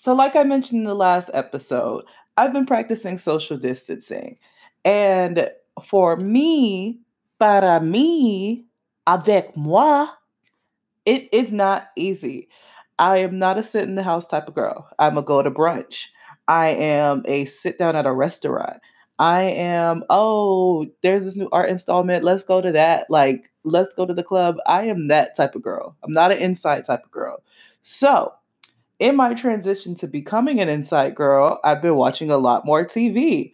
So, like I mentioned in the last episode, I've been practicing social distancing. And for me, para mí, avec moi, it is not easy. I am not a sit in the house type of girl. I'm a go to brunch. I am a sit down at a restaurant. I am, oh, there's this new art installment. Let's go to that. Like, let's go to the club. I am that type of girl. I'm not an inside type of girl. So, in my transition to becoming an inside girl, I've been watching a lot more TV,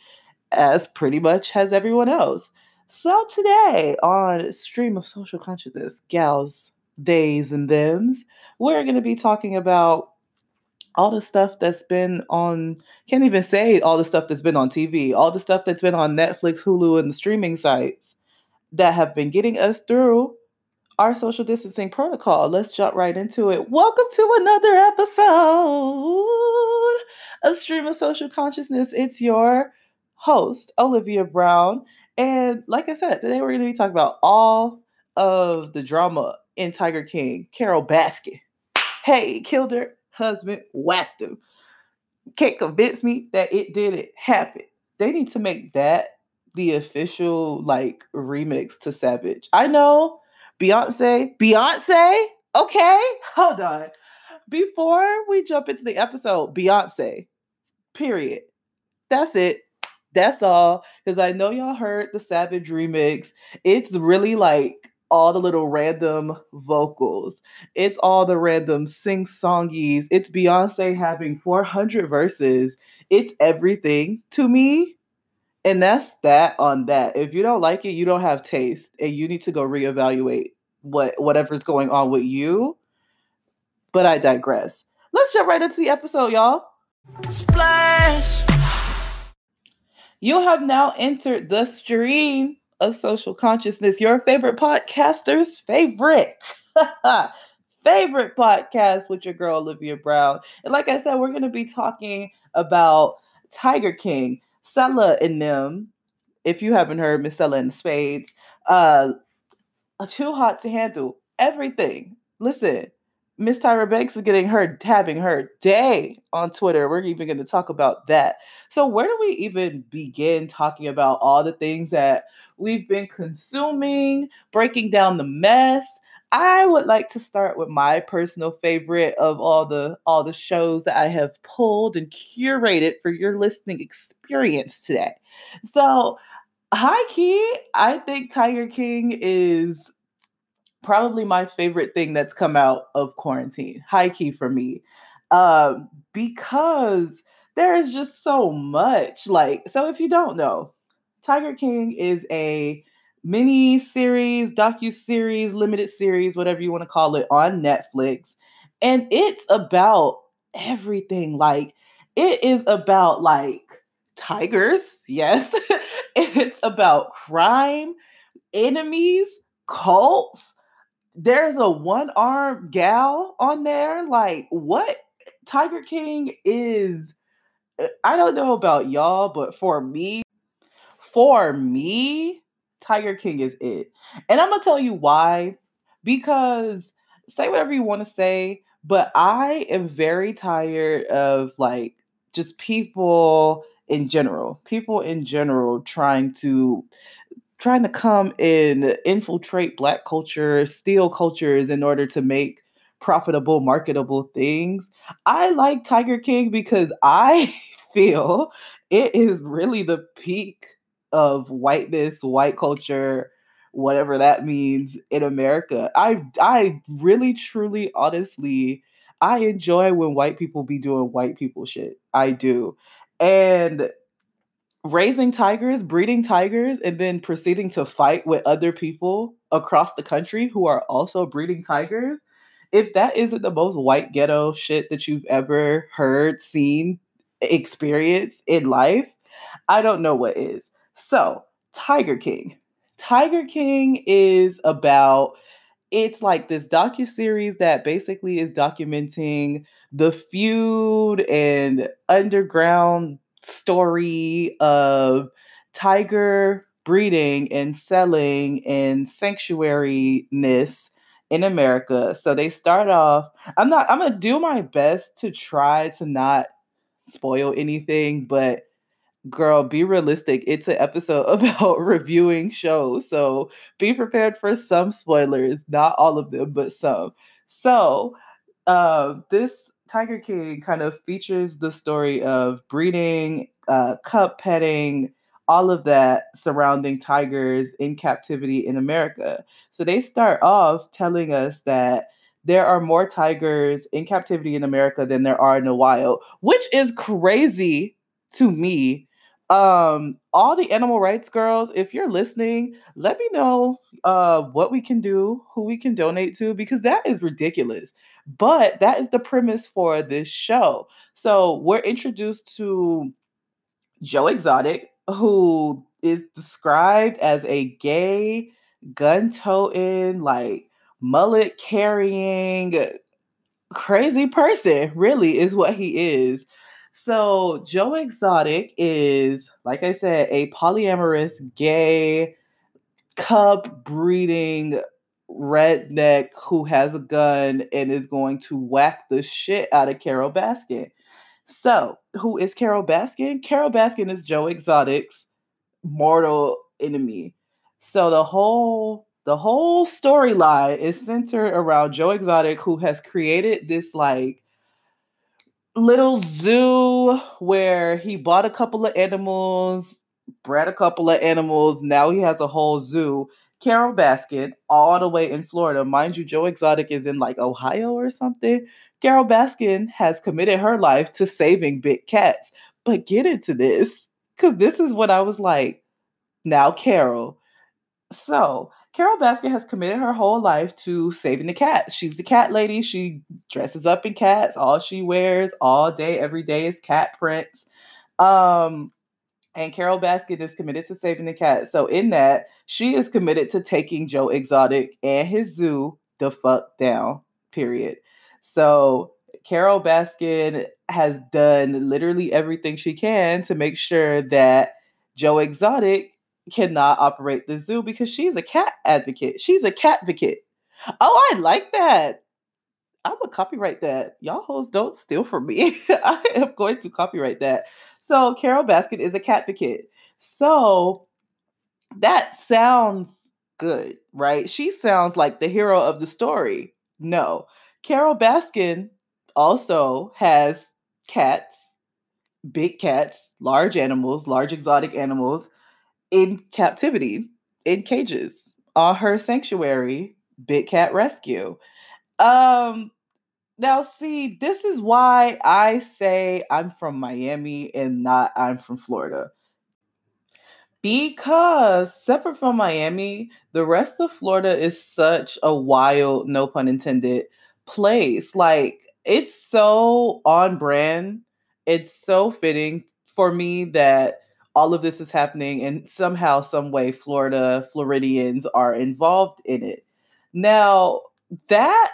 as pretty much has everyone else. So today on Stream of Social Consciousness, gals, theys, and thems, we're going to be talking about all the stuff that's been on, can't even say all the stuff that's been on TV, all the stuff that's been on Netflix, Hulu, and the streaming sites that have been getting us through our social distancing protocol. Let's jump right into it. Welcome to another episode of Stream of Social Consciousness. It's your host, Olivia Brown. And like I said, today we're going to be talking about all of the drama in Tiger King. Carole Baskin. Hey, killed her husband, whacked him. Can't convince me that it didn't happen. They need to make that the official like remix to Savage. I know Beyonce, Beyonce. Okay, hold on. Before we jump into the episode, Beyonce. Period. That's it. That's all. Because I know y'all heard the Savage remix. It's really like all the little random vocals. It's all the random sing songies. It's Beyonce having 400 verses. It's everything to me and that's that on that. If you don't like it, you don't have taste, and you need to go reevaluate what whatever's going on with you. But I digress. Let's jump right into the episode, y'all. Splash. You have now entered the stream of social consciousness, your favorite podcaster's favorite. favorite podcast with your girl Olivia Brown. And like I said, we're going to be talking about Tiger King. Selah and them, if you haven't heard Miss Selah and the Spades, uh, too hot to handle everything. Listen, Miss Tyra Banks is getting her having her day on Twitter. We're even going to talk about that. So, where do we even begin talking about all the things that we've been consuming, breaking down the mess? I would like to start with my personal favorite of all the all the shows that I have pulled and curated for your listening experience today. So, high key, I think Tiger King is probably my favorite thing that's come out of quarantine. High key for me. Um, because there is just so much. Like, so if you don't know, Tiger King is a mini series, docu series, limited series, whatever you want to call it, on Netflix, and it's about everything. Like it is about like tigers, yes. it's about crime, enemies, cults. There's a one-armed gal on there. Like what Tiger King is uh, I don't know about y'all, but for me, for me, Tiger King is it. And I'm going to tell you why. Because say whatever you want to say, but I am very tired of like just people in general, people in general trying to trying to come and infiltrate black culture, steal cultures in order to make profitable, marketable things. I like Tiger King because I feel it is really the peak of whiteness, white culture, whatever that means in America. I I really truly honestly I enjoy when white people be doing white people shit. I do. And raising tigers, breeding tigers and then proceeding to fight with other people across the country who are also breeding tigers. If that isn't the most white ghetto shit that you've ever heard, seen, experienced in life, I don't know what is. So, Tiger King. Tiger King is about it's like this docu series that basically is documenting the feud and underground story of tiger breeding and selling and sanctuaryness in America. So they start off. I'm not. I'm gonna do my best to try to not spoil anything, but girl, be realistic. It's an episode about reviewing shows. So be prepared for some spoilers, not all of them, but some. So uh, this Tiger King kind of features the story of breeding, uh, cub petting, all of that surrounding tigers in captivity in America. So they start off telling us that there are more tigers in captivity in America than there are in the wild, which is crazy to me um all the animal rights girls if you're listening let me know uh what we can do who we can donate to because that is ridiculous. But that is the premise for this show. So we're introduced to joe exotic who is described as a gay gun-toting like mullet carrying crazy person really is what he is so Joe Exotic is, like I said, a polyamorous gay cub breeding redneck who has a gun and is going to whack the shit out of Carole Baskin. So, who is Carole Baskin? Carole Baskin is Joe Exotic's mortal enemy. So the whole the whole storyline is centered around Joe Exotic, who has created this like little zoo where he bought a couple of animals, bred a couple of animals. Now he has a whole zoo. Carole Baskin, all the way in Florida. Mind you, Joe Exotic is in like Ohio or something. Carole Baskin has committed her life to saving big cats. But get into this, because this is what I was like. Now, Carole. So Carole Baskin has committed her whole life to saving the cats. She's the cat lady. She dresses up in cats. All she wears all day, every day is cat prints. Um, and Carole Baskin is committed to saving the cat. So in that, she is committed to taking Joe Exotic and his zoo the fuck down. Period. So Carole Baskin has done literally everything she can to make sure that Joe Exotic cannot operate the zoo because she's a cat advocate. She's a cat advocate. Oh, I like that. I'm gonna copyright that. Y'all hoes don't steal from me. I am going to copyright that. So Carole Baskin is a cat advocate. So that sounds good, right? She sounds like the hero of the story. No, Carole Baskin also has cats, big cats, large animals, large exotic animals in captivity in cages on her sanctuary, Big Cat Rescue. Um, now, see, this is why I say I'm from Miami and not I'm from Florida. Because separate from Miami, the rest of Florida is such a wild, no pun intended, place. Like, it's so on brand. It's so fitting for me that all of this is happening and somehow some way florida floridians are involved in it. Now that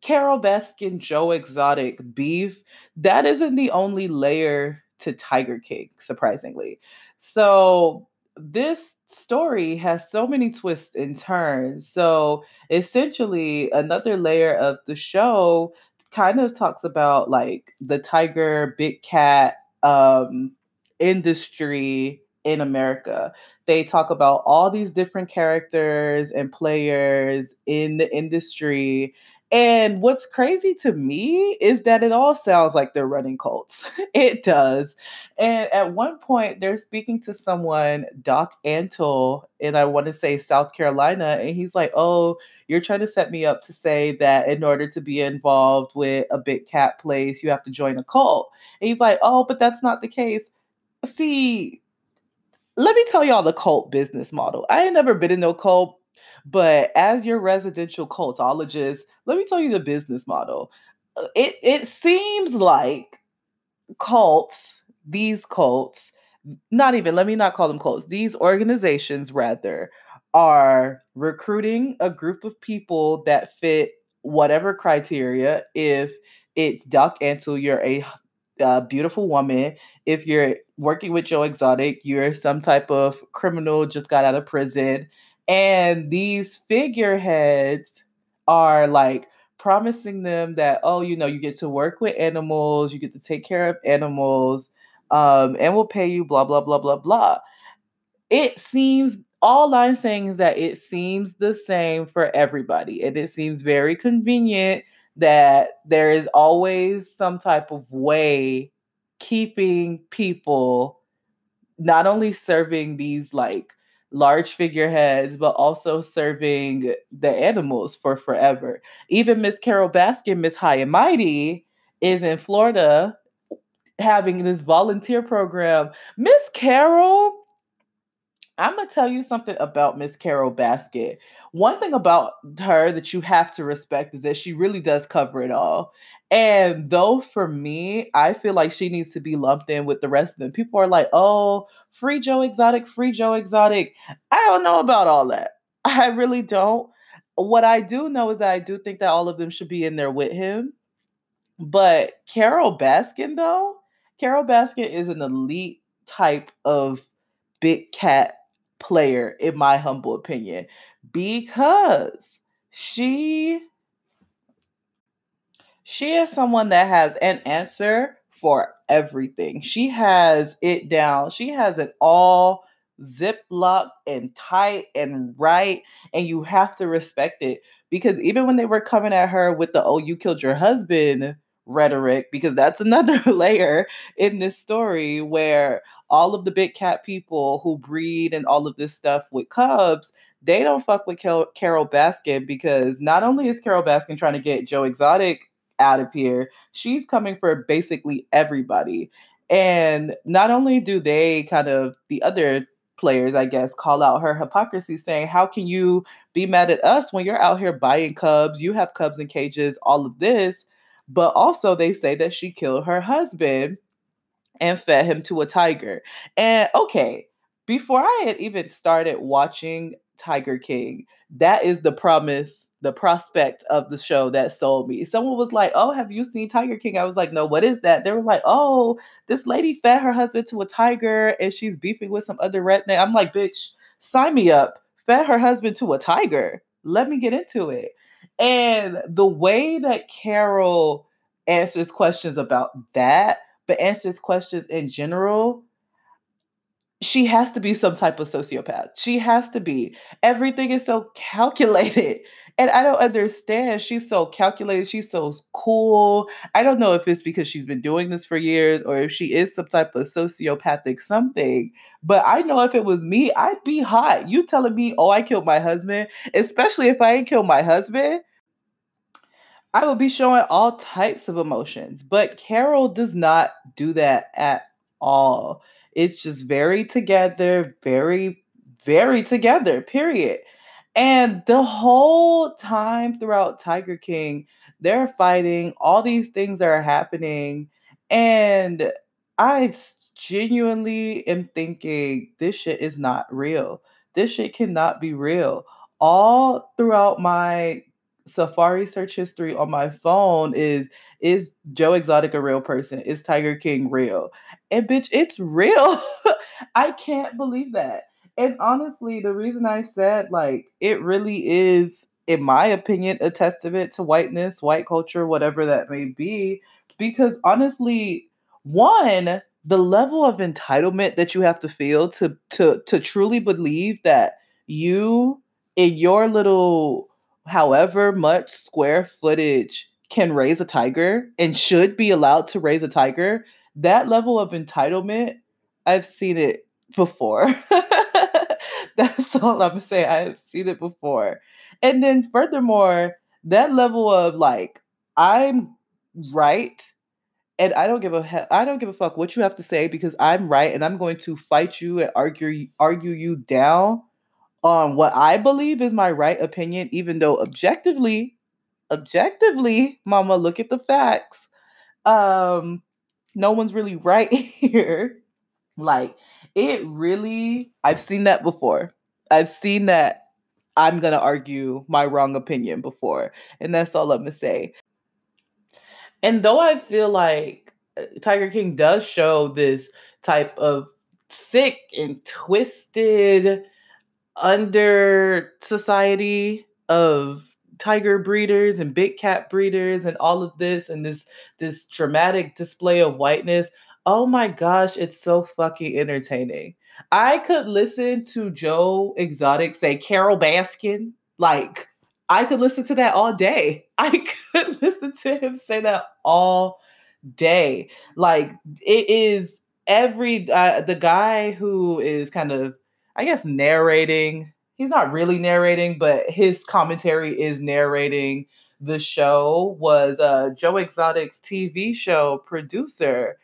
Carole baskin joe exotic beef that isn't the only layer to tiger king surprisingly. So this story has so many twists and turns. So essentially another layer of the show kind of talks about like the tiger big cat um industry in America. They talk about all these different characters and players in the industry. And what's crazy to me is that it all sounds like they're running cults. it does. And at one point, they're speaking to someone, Doc Antle, and I want to say South Carolina. And he's like, Oh, you're trying to set me up to say that in order to be involved with a big cat place, you have to join a cult. And he's like, Oh, but that's not the case see, let me tell y'all the cult business model. I ain't never been in no cult, but as your residential cultologist, let me tell you the business model. Uh, it it seems like cults, these cults, not even let me not call them cults. These organizations rather are recruiting a group of people that fit whatever criteria. If it's Doc Antle, you're a a beautiful woman. If you're working with Joe Exotic, you're some type of criminal just got out of prison. And these figureheads are like promising them that oh you know you get to work with animals you get to take care of animals um, and we'll pay you blah blah blah blah blah it seems all i'm saying is that it seems the same for everybody and it seems very convenient that there is always some type of way keeping people not only serving these like large figureheads, but also serving the animals for forever. Even Miss Carole Baskin, Miss High and Mighty, is in Florida having this volunteer program. Miss Carole, I'm gonna tell you something about Miss Carole Baskin. One thing about her that you have to respect is that she really does cover it all. And though for me, I feel like she needs to be lumped in with the rest of them. People are like, oh, free Joe Exotic, free Joe Exotic. I don't know about all that. I really don't. What I do know is that I do think that all of them should be in there with him. But Carole Baskin, though, Carole Baskin is an elite type of big cat player, in my humble opinion, because she she is someone that has an answer for everything. She has it down. She has it all ziplocked and tight and right. And you have to respect it. Because even when they were coming at her with the, oh, you killed your husband rhetoric, because that's another layer in this story where all of the big cat people who breed and all of this stuff with cubs, they don't fuck with Carole Baskin because not only is Carole Baskin trying to get Joe Exotic out of here. She's coming for basically everybody. And not only do they kind of, the other players, I guess, call out her hypocrisy, saying, How can you be mad at us when you're out here buying cubs? You have cubs in cages, all of this. But also, they say that she killed her husband and fed him to a tiger. And okay, before I had even started watching Tiger King, that is the promise the prospect of the show that sold me. Someone was like, "Oh, have you seen Tiger King?" I was like, "No, what is that?" They were like, "Oh, this lady fed her husband to a tiger and she's beefing with some other redneck." I'm like, "Bitch, sign me up. Fed her husband to a tiger. Let me get into it." And the way that Carole answers questions about that, but answers questions in general, she has to be some type of sociopath. She has to be. Everything is so calculated. And I don't understand. She's so calculated. She's so cool. I don't know if it's because she's been doing this for years or if she is some type of sociopathic something. But I know if it was me, I'd be hot. You telling me, oh, I killed my husband, especially if I ain't killed my husband. I would be showing all types of emotions. But Carole does not do that at all. It's just very together, very, very together, period. And the whole time throughout Tiger King, they're fighting, all these things are happening. And I genuinely am thinking this shit is not real. This shit cannot be real. All throughout my Safari search history on my phone is is Joe Exotic a real person? Is Tiger King real? And bitch, it's real. I can't believe that. And honestly, the reason I said like it really is, in my opinion, a testament to whiteness, white culture, whatever that may be, because honestly, one, the level of entitlement that you have to feel to to to truly believe that you in your little however much square footage can raise a tiger and should be allowed to raise a tiger that level of entitlement, I've seen it before. That's all I'm saying. I've seen it before. And then furthermore, that level of like, I'm right and I don't give a he- I don't give a fuck what you have to say because I'm right and I'm going to fight you and argue argue you down on what I believe is my right opinion, even though objectively, objectively, mama, look at the facts. Um, no one's really right here. Like it really, I've seen that before. I've seen that I'm going to argue my wrong opinion before. And that's all I'm going to say. And though I feel like uh, Tiger King does show this type of sick and twisted under society of tiger breeders and big cat breeders and all of this and this this dramatic display of whiteness. Oh my gosh, it's so fucking entertaining. I could listen to Joe Exotic say Carole Baskin. Like, I could listen to that all day. I could listen to him say that all day. Like, it is every, uh, the guy who is kind of, I guess, narrating. He's not really narrating, but his commentary is narrating the show was uh, Joe Exotic's TV show producer.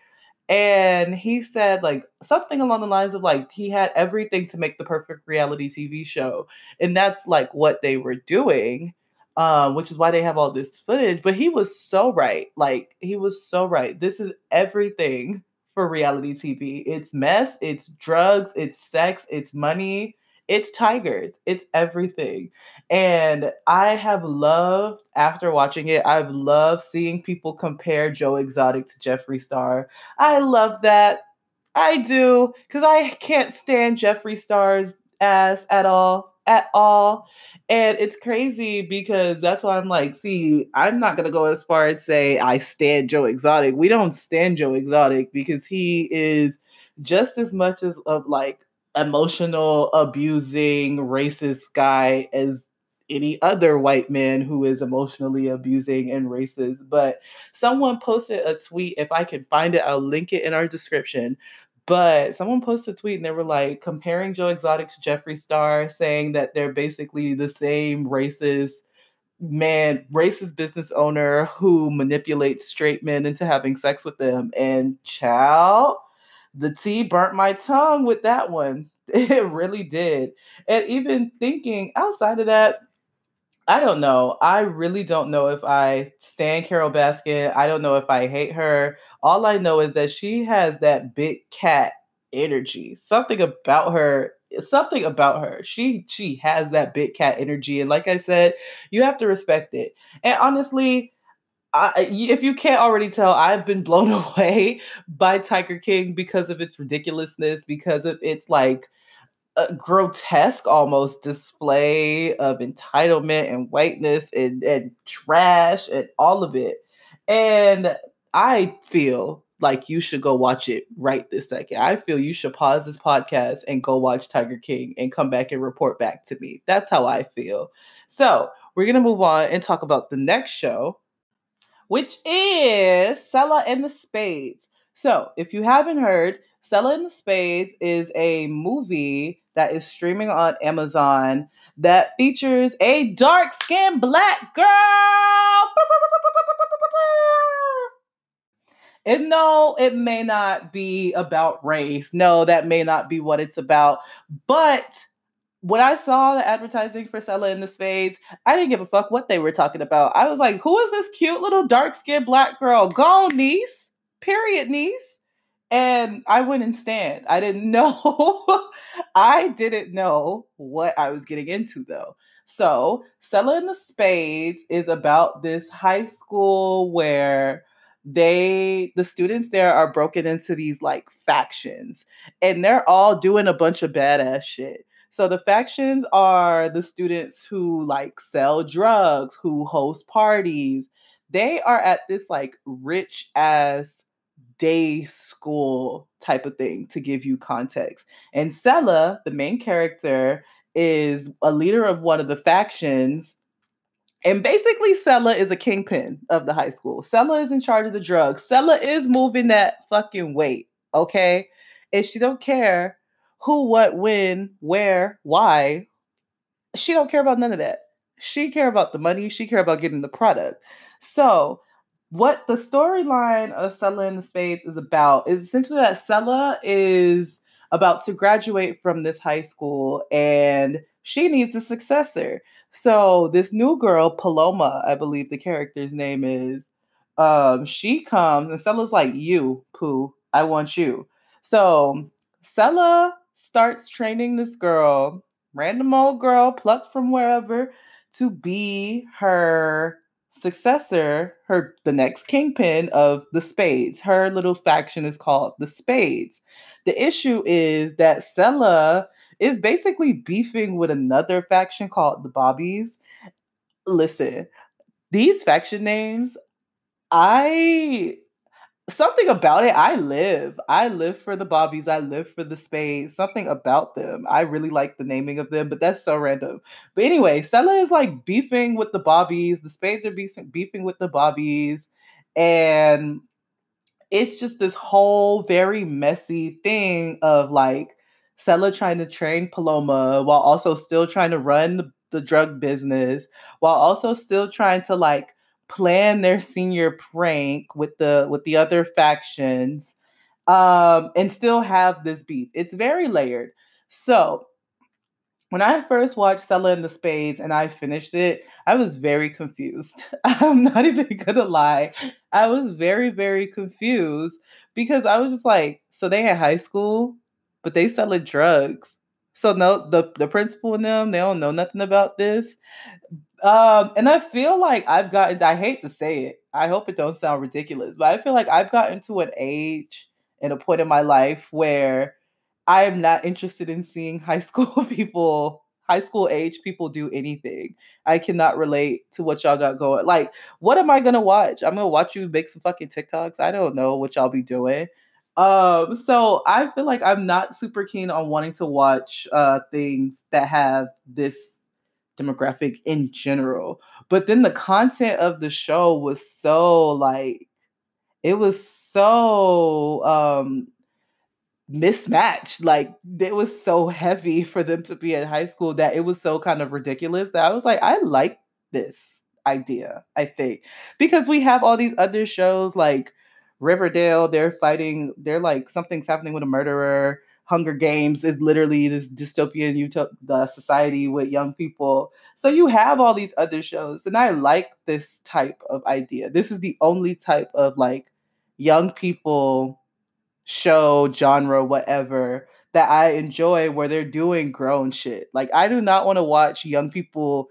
And he said like something along the lines of like he had everything to make the perfect reality tv show. And that's like what they were doing um, which is why they have all this footage. But he was so right. Like he was so right. This is everything for reality tv it's mess it's drugs it's sex it's money it's tigers it's everything. And i have loved after watching it i've loved seeing people compare joe exotic to jeffree star. I love that. I do because i can't stand jeffree star's ass at all at all. And it's crazy because that's why i'm like see i'm not going to go as far as say i stand joe exotic. We don't stand joe exotic because he is just as much as of like emotional, abusing, racist guy as any other white man who is emotionally abusing and racist. But someone posted a tweet. If I can find it, I'll link it in our description. But someone posted a tweet and they were like comparing Joe Exotic to Jeffree Star, saying that they're basically the same racist man, racist business owner who manipulates straight men into having sex with them. And child, the tea burnt my tongue with that one. It really did. And even thinking outside of that, I don't know. I really don't know if I stand Carole Baskin. I don't know if I hate her. All I know is that she has that big cat energy. Something about her something about her. She she has that big cat energy and like I said, you have to respect it. And honestly, I, if you can't already tell, I've been blown away by Tiger King because of its ridiculousness, because of its like grotesque almost display of entitlement and whiteness and, and trash and all of it. And I feel like you should go watch it right this second. I feel you should pause this podcast and go watch Tiger King and come back and report back to me. That's how I feel. So, we're going to move on and talk about the next show, which is Selah and the Spades. So, if you haven't heard, Selah and the Spades is a movie that is streaming on Amazon that features a dark skinned black girl. And no, it may not be about race. No, that may not be what it's about. But when I saw the advertising for Selah in the Spades, I didn't give a fuck what they were talking about. I was like, who is this cute little dark skinned black girl? Go, niece. Period, niece. And I wouldn't stand. I didn't know. I didn't know what I was getting into though. So, Selah in the Spades is about this high school where they the students there are broken into these like factions and they're all doing a bunch of badass shit so the factions are the students who like sell drugs, who host parties. They are at this like rich ass day school type of thing to give you context. And Selah, the main character, is a leader of one of the factions. And basically, Selah is a kingpin of the high school. Selah is in charge of the drugs. Selah is moving that fucking weight, okay? And she don't care who, what, when, where, why. She don't care about none of that. She care about the money. She care about getting the product. So what the storyline of Selah in the Spades is about is essentially that Selah is about to graduate from this high school and she needs a successor. So this new girl, Paloma, I believe the character's name is, um, she comes and Selah's like, You, Pooh, I want you. So Selah starts training this girl, random old girl plucked from wherever, to be her successor, her the next kingpin of the Spades. Her little faction is called the Spades. The issue is that Selah is basically beefing with another faction called the Bobbies. listen, these faction names, I something about it. I live. I live for the bobbies. I live for the spades. Something about them. I really like the naming of them, but that's so random. But anyway, Selah is like beefing with the bobbies. The spades are beefing, with the bobbies. And it's just this whole very messy thing of like Selah trying to train Paloma while also still trying to run the, the drug business, while also still trying to like plan their senior prank with the with the other factions um and still have this beef it's very layered so when I first watched Selah and the Spades and I finished it, I was very confused. I'm not even gonna lie. I was very, very confused because I was just like, so they had high school, but they selling drugs. So no, the the principal and them, they don't know nothing about this. Um, and I feel like I've gotten, I hate to say it, I hope it don't sound ridiculous, but I feel like I've gotten to an age and a point in my life where I am not interested in seeing high school people, high school age people do anything. I cannot relate to what y'all got going. Like, what am I gonna watch? I'm gonna watch you make some fucking TikToks. I don't know what y'all be doing. Um, so I feel like I'm not super keen on wanting to watch uh things that have this demographic in general. But then the content of the show was so like it was so um mismatched. Like it was so heavy for them to be in high school that it was so kind of ridiculous that I was like, I like this idea, I think. Because we have all these other shows like Riverdale, they're fighting, they're like something's happening with a murderer. Hunger Games is literally this dystopian utop- society with young people. So you have all these other shows, and I like this type of idea. This is the only type of like young people show, genre, whatever that I enjoy where they're doing grown shit. Like I do not want to watch young people.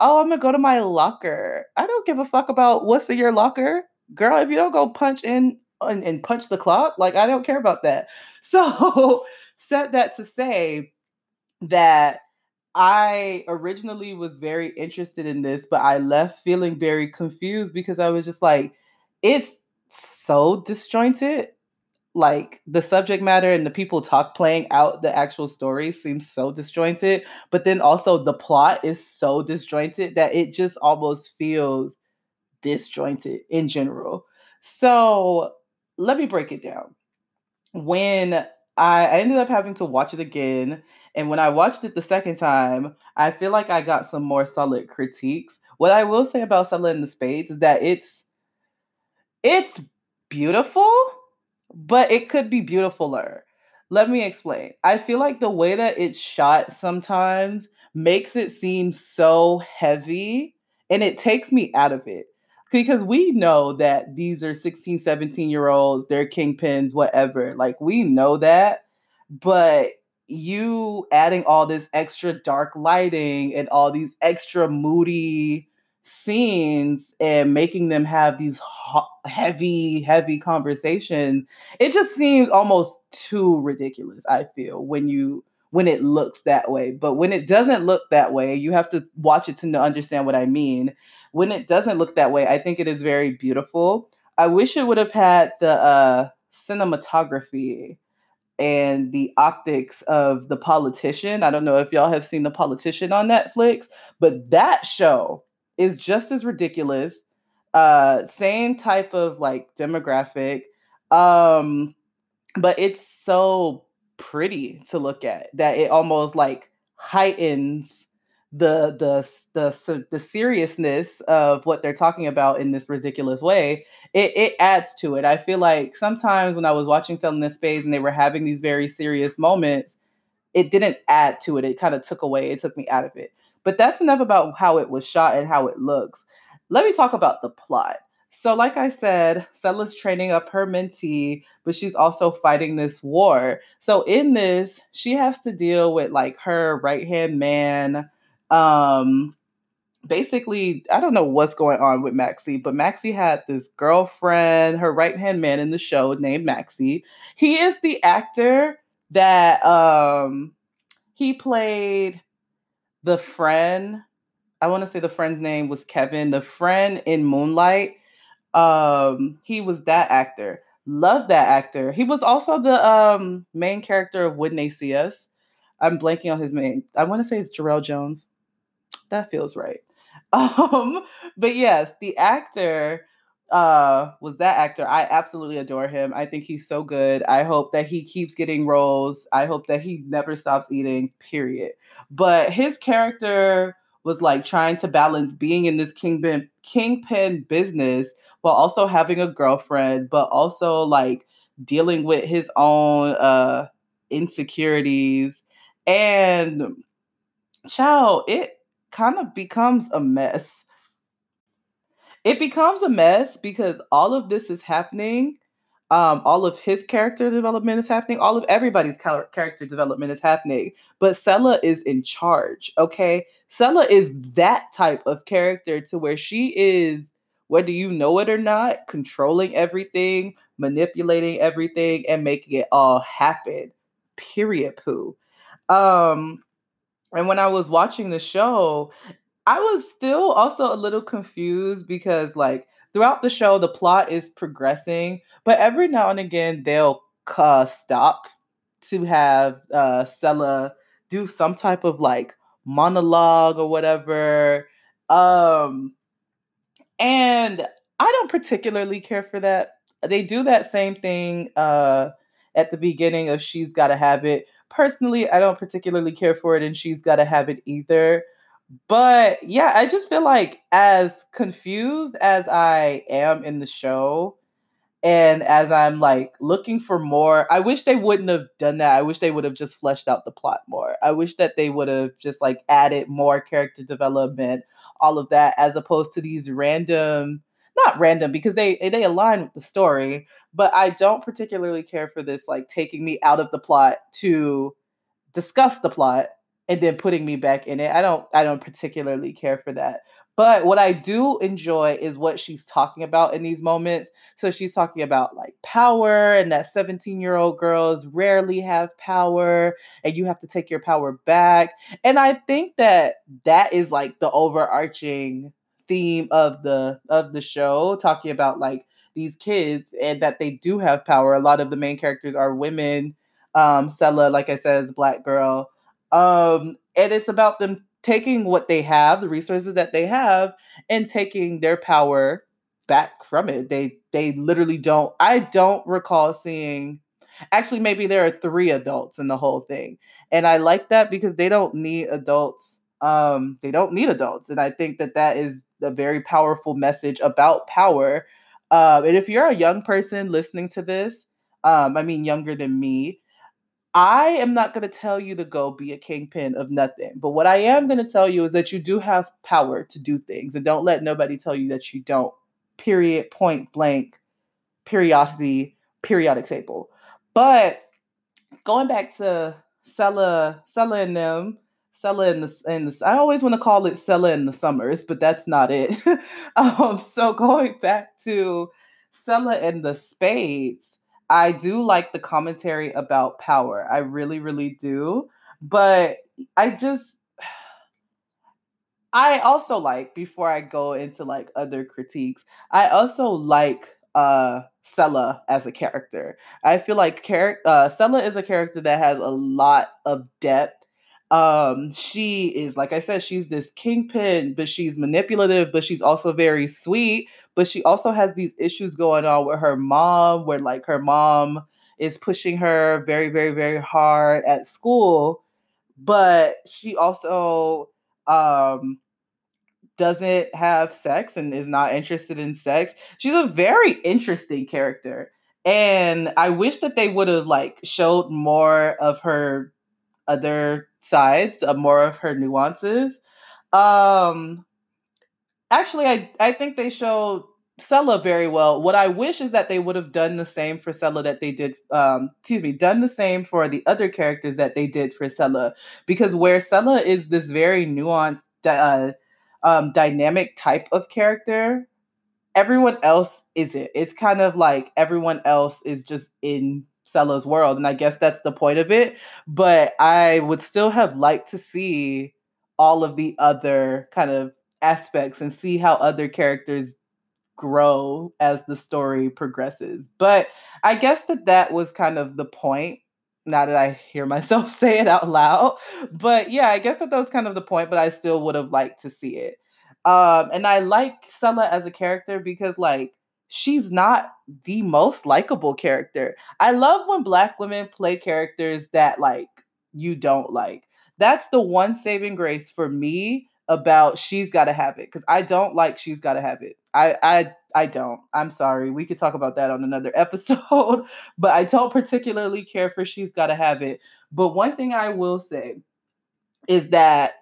Oh, I'm gonna go to my locker. I don't give a fuck about what's in your locker, girl. If you don't go punch in and, and punch the clock. Like, I don't care about that. So, said that to say that I originally was very interested in this, but I left feeling very confused because I was just like, it's so disjointed. Like the subject matter and the people talk playing out the actual story seems so disjointed, but then also the plot is so disjointed that it just almost feels disjointed in general. So let me break it down. When I, ended up having to watch it again, and when I watched it the second time, I feel like I got some more solid critiques. What I will say about Selah in the Spades is that it's it's beautiful, but it could be beautifuler. Let me explain. I feel like the way that it's shot sometimes makes it seem so heavy and it takes me out of it because we know that these are 16 17 year olds they're kingpins whatever like we know that. But you adding all this extra dark lighting and all these extra moody scenes and making them have these ho- heavy heavy conversations it just seems almost too ridiculous i feel when you when it looks that way. But when it doesn't look that way you have to watch it to understand what i mean when it doesn't look that way, I think it is very beautiful. I wish it would have had the uh, cinematography and the optics of the politician. I don't know if y'all have seen the politician on Netflix, but that show is just as ridiculous. Uh, same type of like demographic, um, but it's so pretty to look at that it almost like heightens the the the the seriousness of what they're talking about in this ridiculous way, it, it adds to it. I feel like sometimes when I was watching Selah and the Spades and they were having these very serious moments, it didn't add to it. It kind of took away. It took me out of it. But that's enough about how it was shot and how it looks. Let me talk about the plot. So, like I said, Selah's training up her mentee, but she's also fighting this war. So, in this, she has to deal with like her right hand man, um basically i don't know what's going on with maxxie but maxxie had this girlfriend her right hand man in the show named maxxie he is the actor that um he played the friend I want to say the friend's name was Kevin. The friend in Moonlight, um, he was that actor. Love that actor. He was also the um main character of When They See Us. I'm blanking on his name. I want to say it's Jarrell Jones. That feels right. Um, but yes, the actor uh was that actor. I absolutely adore him. I think he's so good. I hope that he keeps getting roles. I hope that he never stops eating, period. But his character was like trying to balance being in this kingpin kingpin business while also having a girlfriend, but also like dealing with his own uh insecurities and child, it kind of becomes a mess. It becomes a mess because all of this is happening. Um, all of his character development is happening. All of everybody's character development is happening. But Selah is in charge. Okay, Selah is that type of character to where she is, whether you know it or not, controlling everything, manipulating everything, and making it all happen. Period. Pooh. Um, and when I was watching the show, I was still also a little confused because, like, throughout the show, the plot is progressing, but every now and again, they'll uh, stop to have uh, Selah do some type of like monologue or whatever. Um, and I don't particularly care for that. They do that same thing uh, at the beginning of She's Gotta Have It, personally, I don't particularly care for it, and she's got to have it either. But yeah, I just feel like as confused as I am in the show, and as I'm like looking for more, I wish they wouldn't have done that. I wish they would have just fleshed out the plot more. I wish that they would have just like added more character development, all of that, as opposed to these random not random because they they align with the story, but I don't particularly care for this like taking me out of the plot to discuss the plot and then putting me back in it. I don't I don't particularly care for that. But what I do enjoy is what she's talking about in these moments. So she's talking about like power and that 17 year old girls rarely have power and you have to take your power back. And I think that that is like the overarching theme of the of the show talking about like these kids and that they do have power. A lot of the main characters are women. Um Selah like I said is black girl. Um and it's about them taking what they have the resources that they have and taking their power back from it. They they literally don't I don't recall seeing actually maybe there are three adults in the whole thing and I like that because they don't need adults um they don't need adults and I think that that is a very powerful message about power. Uh, and if you're a young person listening to this, um, I mean, younger than me, I am not going to tell you to go be a kingpin of nothing. But what I am going to tell you is that you do have power to do things. And don't let nobody tell you that you don't. Period, point blank, periodicity, periodic table. But going back to Selah, Selah and them, Selah in the in the I always want to call it Selah in the summers, but that's not it. um, so going back to Selah and the Spades, I do like the commentary about power. I really, really do. But I just I also like before I go into like other critiques, I also like uh Selah as a character. I feel like char- uh, Selah is a character that has a lot of depth um she is like i said she's this kingpin but she's manipulative but she's also very sweet but she also has these issues going on with her mom where like her mom is pushing her very very very hard at school but she also um doesn't have sex and is not interested in sex. She's a very interesting character and i wish that they would have like showed more of her other sides, uh, more of her nuances. Um, actually, I I think they show Selah very well. What I wish is that they would have done the same for Selah that they did. Um, excuse me, done the same for the other characters that they did for Selah, because where Selah is this very nuanced, uh, um, dynamic type of character. Everyone else isn't. It's kind of like everyone else is just in Selah's world. And I guess that's the point of it. But I would still have liked to see all of the other kind of aspects and see how other characters grow as the story progresses. But I guess that that was kind of the point. Now that I hear myself say it out loud, but yeah, I guess that that was kind of the point. But I still would have liked to see it. Um, and I like Selah as a character because, like, she's not the most likable character. I love when black women play characters that like you don't like. That's the one saving grace for me about she's got to have it because I don't like she's got to have it. I I I don't. I'm sorry. We could talk about that on another episode, but I don't particularly care for she's got to have it. But one thing I will say is that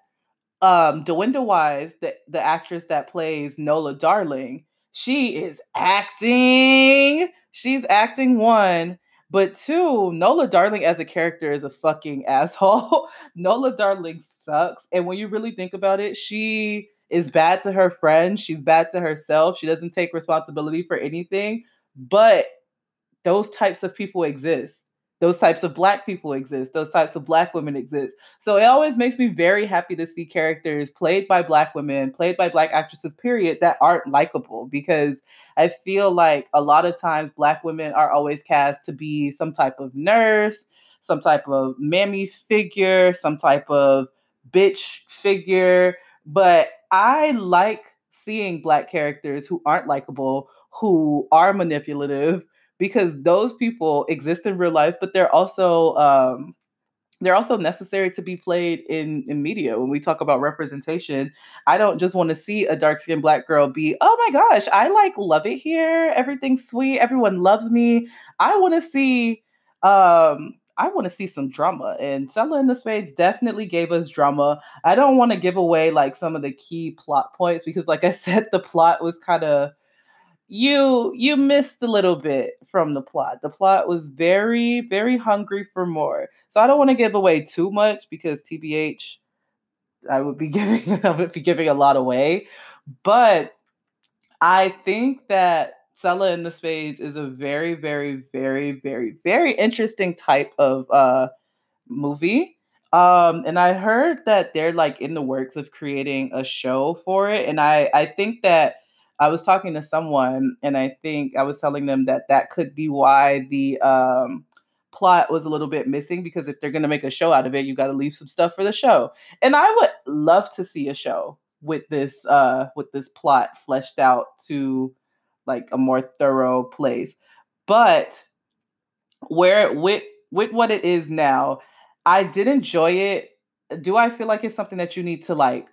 um DeWanda Wise, the the actress that plays Nola Darling, she is acting. She's acting one. But two, Nola Darling as a character is a fucking asshole. Nola Darling sucks. And when you really think about it, she is bad to her friends. She's bad to herself. She doesn't take responsibility for anything. But those types of people exist those types of black people exist those types of black women exist. So it always makes me very happy to see characters played by black women played by black actresses period that aren't likable because i feel like a lot of times black women are always cast to be some type of nurse some type of mammy figure some type of bitch figure. But i like seeing black characters who aren't likable who are manipulative because those people exist in real life, but they're also um, they're also necessary to be played in in media. When we talk about representation, I don't just want to see a dark skinned black girl be, oh my gosh, I like love it here. Everything's sweet. Everyone loves me. I want to see. Um, I want to see some drama. And Selah and the Spades definitely gave us drama. I don't want to give away like some of the key plot points because, like I said, the plot was kind of you you missed a little bit from the plot. The plot was very very hungry for more. So I don't want to give away too much because TBH I would be giving I would be giving a lot away. But I think that Selah and the Spades is a very very very very very interesting type of uh movie. Um, and I heard that they're like in the works of creating a show for it, and I I think that I was talking to someone, and I think I was telling them that that could be why the um, plot was a little bit missing because if they're going to make a show out of it, you got to leave some stuff for the show. And I would love to see a show with this uh, with this plot fleshed out to like a more thorough place. But where with with what it is now, I did enjoy it. Do I feel like it's something that you need to like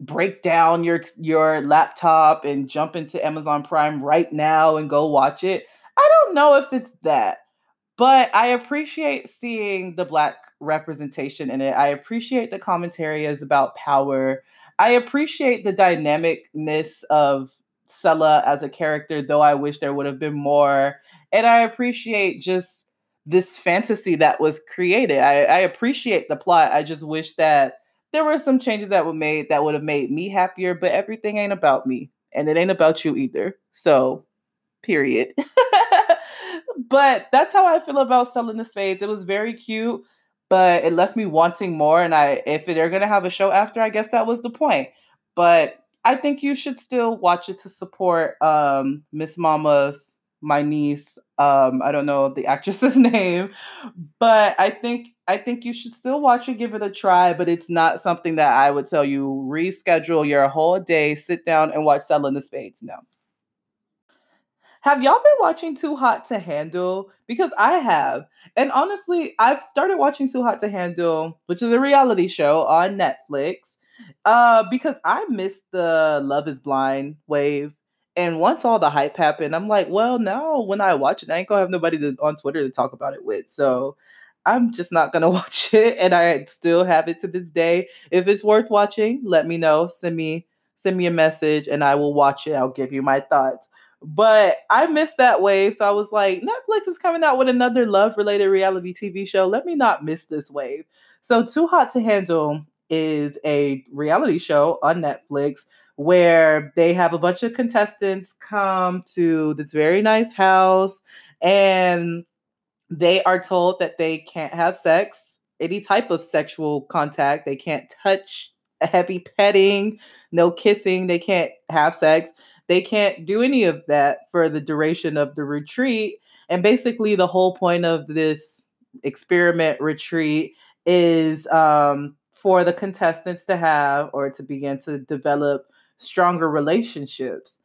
break down your your laptop and jump into Amazon Prime right now and go watch it. I don't know if it's that, but I appreciate seeing the black representation in it. I appreciate the commentary is about power. I appreciate the dynamicness of Selah as a character, though I wish there would have been more. And I appreciate just this fantasy that was created. I, I appreciate the plot. I just wish that there were some changes that were made that would have made me happier, but everything ain't about me. And it ain't about you either. So, period. but that's how I feel about Selah and the Spades. It was very cute, but it left me wanting more. And I if they're gonna have a show after, I guess that was the point. But I think you should still watch it to support um Miss Mama's my niece um i don't know the actress's name but i think i think you should still watch it give it a try but it's not something that i would tell you reschedule your whole day sit down and watch Selah and the Spades no have y'all been watching Too Hot to Handle? Because I have. And honestly, I've started watching Too Hot to Handle, which is a reality show on Netflix, uh, because I missed the Love is Blind wave. And once all the hype happened, I'm like, well, now when I watch it, I ain't gonna have nobody to, on Twitter to talk about it with. So I'm just not gonna watch it, and I still have it to this day. If it's worth watching, let me know. Send me send me a message, and I will watch it. I'll give you my thoughts. But I missed that wave, so I was like, Netflix is coming out with another love related reality TV show. Let me not miss this wave. So, Too Hot to Handle is a reality show on Netflix where they have a bunch of contestants come to this very nice house and they are told that they can't have sex, any type of sexual contact. They can't touch heavy petting, no kissing, they can't have sex. They can't do any of that for the duration of the retreat. And basically, the whole point of this experiment retreat is um, for the contestants to have or to begin to develop stronger relationships.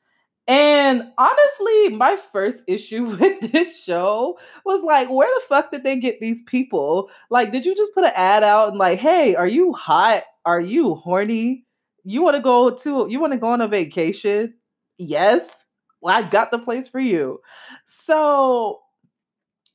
And honestly, my first issue with this show was like, where the fuck did they get these people? Like, did you just put an ad out and like, hey, are you hot? Are you horny? You want to go to you want to go on a vacation? Yes. Well, I got the place for you. So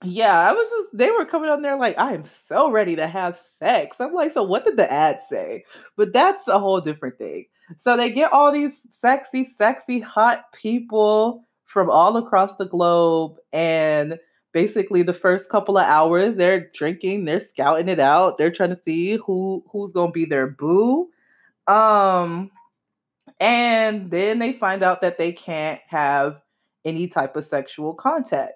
yeah, I was just they were coming on there like, I am so ready to have sex. I'm like, so what did the ad say? But that's a whole different thing. So they get all these sexy, sexy, hot people from all across the globe. And basically the first couple of hours, they're drinking, they're scouting it out, they're trying to see who who's gonna be their boo. Um and then they find out that they can't have any type of sexual contact.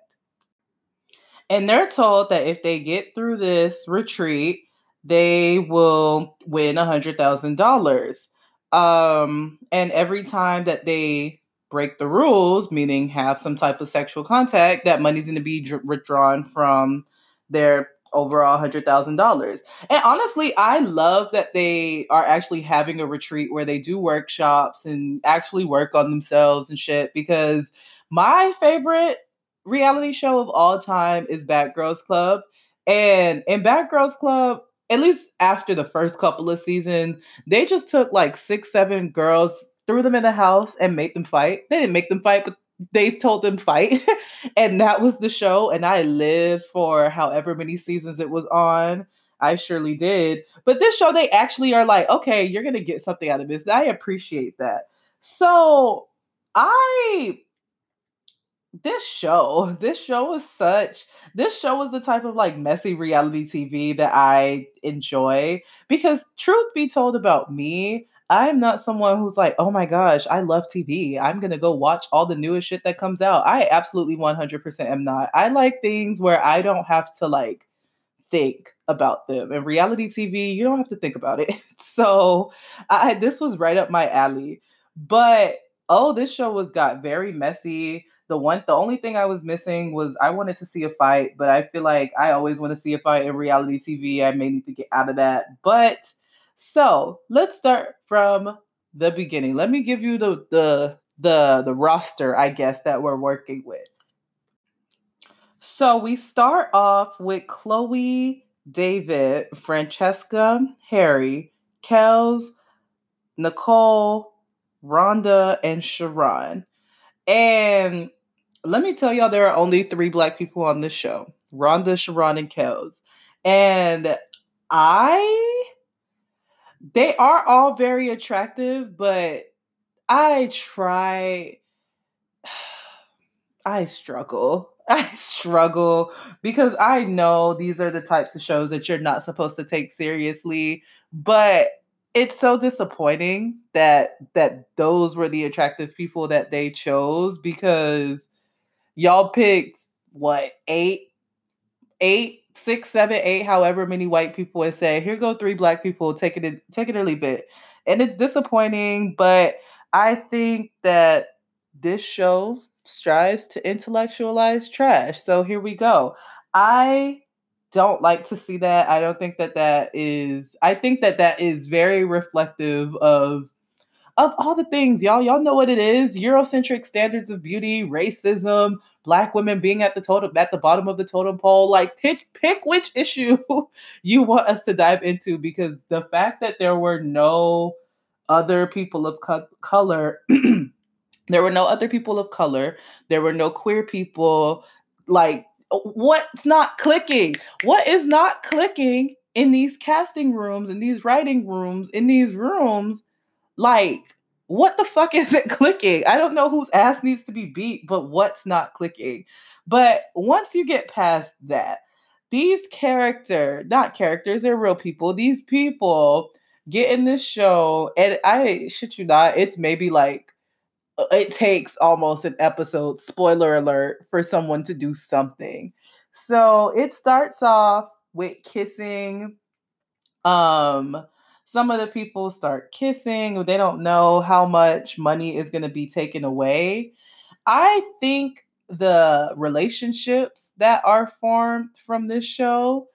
And they're told that if they get through this retreat, they will win a hundred thousand dollars. Um, and every time that they break the rules, meaning have some type of sexual contact, that money's going to be dr- withdrawn from their overall hundred thousand dollars. And honestly, I love that they are actually having a retreat where they do workshops and actually work on themselves and shit. Because my favorite reality show of all time is Bad Girls Club, and in Bad Girls Club, at least after the first couple of seasons, they just took like six, seven girls, threw them in the house, and made them fight. They didn't make them fight, but they told them fight. and that was the show. And I lived for however many seasons it was on. I surely did. But this show, they actually are like, okay, you're going to get something out of this. I appreciate that. So I this show this show was such this show was the type of like messy reality tv that i enjoy because truth be told about me i'm not someone who's like oh my gosh i love tv i'm gonna go watch all the newest shit that comes out. I absolutely 100% am not. I like things where i don't have to like think about them. And reality tv you don't have to think about it. So i this was right up my alley. But oh this show was got very messy the one the only thing I was missing was I wanted to see a fight, but I feel like I always want to see a fight in reality TV. I may need to get out of that. But so let's start from the beginning. Let me give you the the the the roster, I guess, that we're working with. So we start off with Chloe, David, Francesca, Harry, Kelz, Nicole, Rhonda, and Sharron. And let me tell y'all, there are only three black people on this show Rhonda, Sharron, and Kelz. And I, they are all very attractive, but I try, I struggle. I struggle because I know these are the types of shows that you're not supposed to take seriously, but it's so disappointing that that those were the attractive people that they chose because y'all picked what eight, eight, six, seven, eight, however many white people and say, here go three black people, take it, take it or leave it. And it's disappointing, but I think that this show strives to intellectualize trash. So here we go. I don't like to see that. I don't think that that is. I think that that is very reflective of of all the things, y'all. Y'all know what it is: Eurocentric standards of beauty, racism, black women being at the totem at the bottom of the totem pole. Like, pick pick which issue you want us to dive into, because the fact that there were no other people of co- color. there were no other people of color. There were no queer people. Like, what's not clicking? What is not clicking in these casting rooms, in these writing rooms, in these rooms like, what the fuck is it clicking? I don't know whose ass needs to be beat, but what's not clicking? But once you get past that, these character, not characters, they're real people. These people get in this show, and I shit you not, it's maybe like uh, it takes almost an episode, spoiler alert, for someone to do something. So it starts off with kissing um some of the people start kissing, they don't know how much money is going to be taken away. I think the relationships that are formed from this show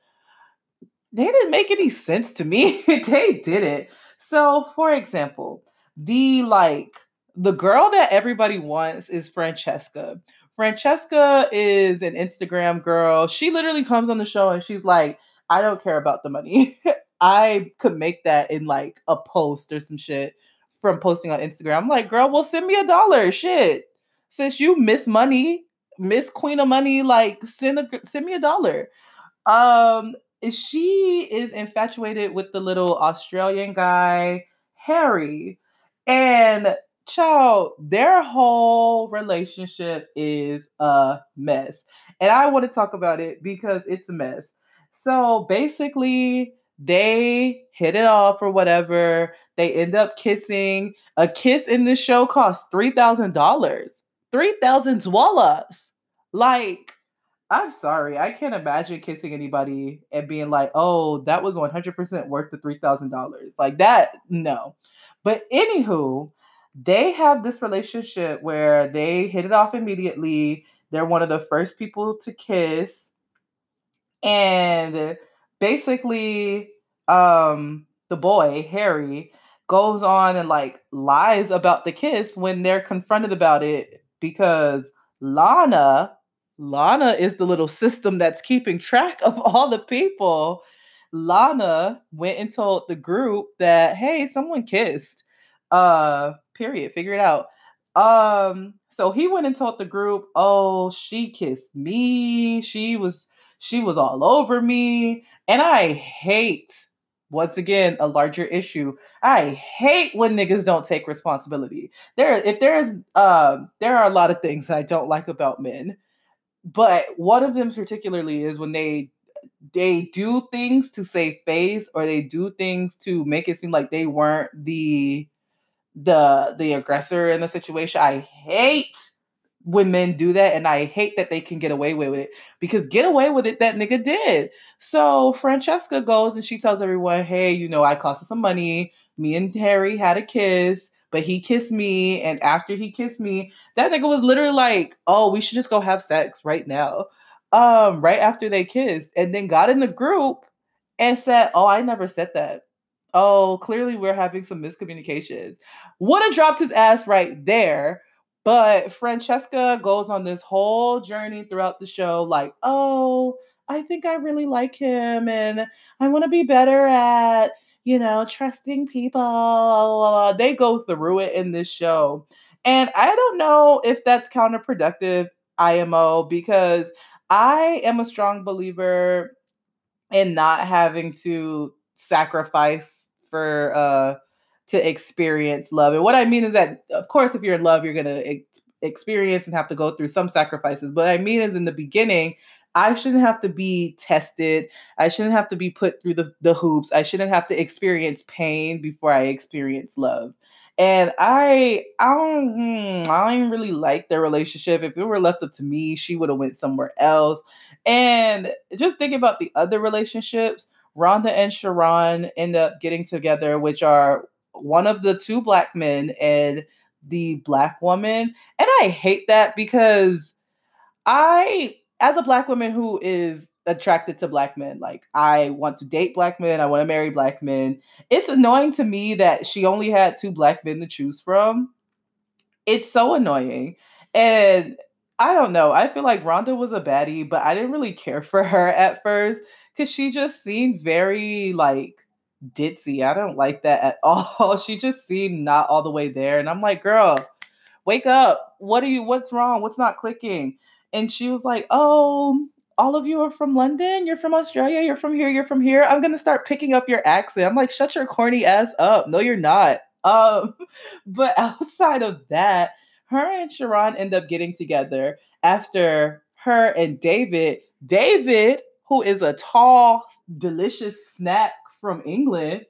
they didn't make any sense to me. they didn't. So, for example, the like the girl that everybody wants is Francesca. Francesca is an Instagram girl. She literally comes on the show and she's like, I don't care about the money. I could make that in like a post or some shit from posting on Instagram. I'm like, girl, well, send me a dollar. Shit. Since you miss money, miss Queen of Money, like send a send me a dollar. Um, she is infatuated with the little Australian guy, Harry. And child, their whole relationship is a mess. And I want to talk about it because it's a mess. So basically, they hit it off or whatever. They end up kissing. A kiss in this show costs $3,000. 3,000 dollars. Like, I'm sorry. I can't imagine kissing anybody and being like, oh, that was 100% worth the $3,000. Like that, no. But anywho, they have this relationship where they hit it off immediately. They're one of the first people to kiss. And basically, um, the boy, Harry, goes on and like lies about the kiss when they're confronted about it because Lana Lana is the little system that's keeping track of all the people. Lana went and told the group that, hey, someone kissed. Uh, period. Figure it out. Um, so he went and told the group, oh, she kissed me. She was she was all over me. And I hate, once again, a larger issue. I hate when niggas don't take responsibility. There, if there's um, there are a lot of things that I don't like about men but one of them particularly is when they they do things to save face or they do things to make it seem like they weren't the the the aggressor in the situation. I hate when men do that and I hate that they can get away with it because get away with it that nigga did. So Francesca goes and she tells everyone, "Hey, you know, I cost some money. Me and Harry had a kiss but he kissed me. And after he kissed me, that nigga was literally like, oh, we should just go have sex right now. Um, right after they kissed, and then got in the group and said, Oh, I never said that. Oh, clearly we're having some miscommunications. Would have dropped his ass right there. But Francesca goes on this whole journey throughout the show, like, oh, I think I really like him and I want to be better at you know, trusting people. They go through it in this show. And I don't know if that's counterproductive, IMO, because I am a strong believer in not having to sacrifice for uh to experience love. And what I mean is that of course if you're in love, you're going to ex- experience and have to go through some sacrifices. But I mean is in the beginning, I shouldn't have to be tested. I shouldn't have to be put through the, the hoops. I shouldn't have to experience pain before I experience love. And I, I don't, hmm, I don't really like their relationship. If it were left up to me, she would have went somewhere else. And just thinking about the other relationships, Rhonda and Sharron end up getting together, which are one of the two black men and the black woman. And I hate that because I as a black woman who is attracted to black men, like I want to date black men, I want to marry black men. It's annoying to me that she only had two black men to choose from. It's so annoying. And I don't know. I feel like Rhonda was a baddie, but I didn't really care for her at first because she just seemed very like ditzy. I don't like that at all. she just seemed not all the way there. And I'm like, girl, wake up. What are you, what's wrong? What's not clicking? and she was like, "Oh, all of you are from London. You're from Australia. You're from here. You're from here. I'm gonna start picking up your accent." I'm like, "Shut your corny ass up. No, you're not." Um, but outside of that, her and Sharron end up getting together after her and David. David, who is a tall, delicious snack from England,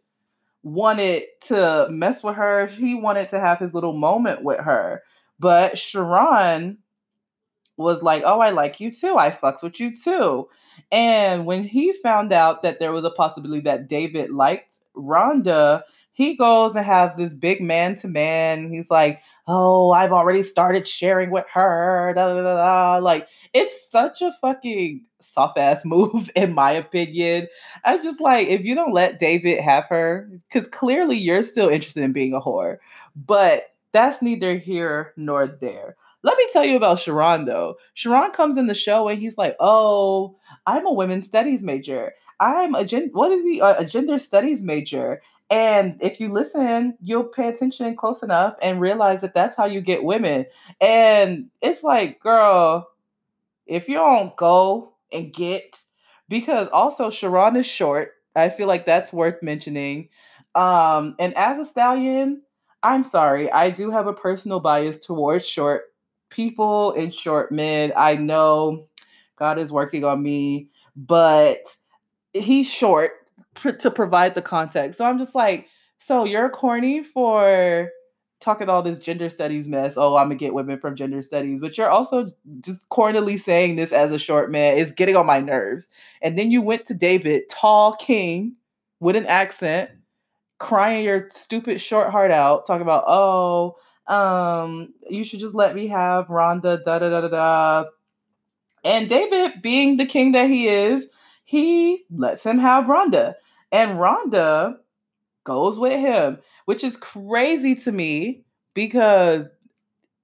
wanted to mess with her. He wanted to have his little moment with her. But Sharron was like, "Oh, I like you too. I fucks with you too." And when he found out that there was a possibility that David liked Rhonda, he goes and has this big man to man. He's like, "Oh, I've already started sharing with her." Da, da, da. Like, it's such a fucking soft ass move, in my opinion. I'm just like, if you don't let David have her, because clearly you're still interested in being a whore, but that's neither here nor there. Let me tell you about Sharron though. Sharron comes in the show and he's like, "Oh, I'm a women's studies major. I'm a gen- what is he? A, a gender studies major." And if you listen, you'll pay attention close enough and realize that that's how you get women. And it's like, girl, if you don't go and get, because also Sharron is short. I feel like that's worth mentioning. Um, and as a stallion, I'm sorry, I do have a personal bias towards short people and short men. I know God is working on me, but he's short to provide the context. So I'm just like, so you're corny for talking all this gender studies mess. Oh, I'm gonna get women from gender studies, but you're also just cornily saying this as a short man. It's getting on my nerves. And then you went to David, tall king with an accent, crying your stupid short heart out, talking about, oh, um, you should just let me have Rhonda, da da da da da. And David, being the king that he is, he lets him have Rhonda. And Rhonda goes with him, which is crazy to me because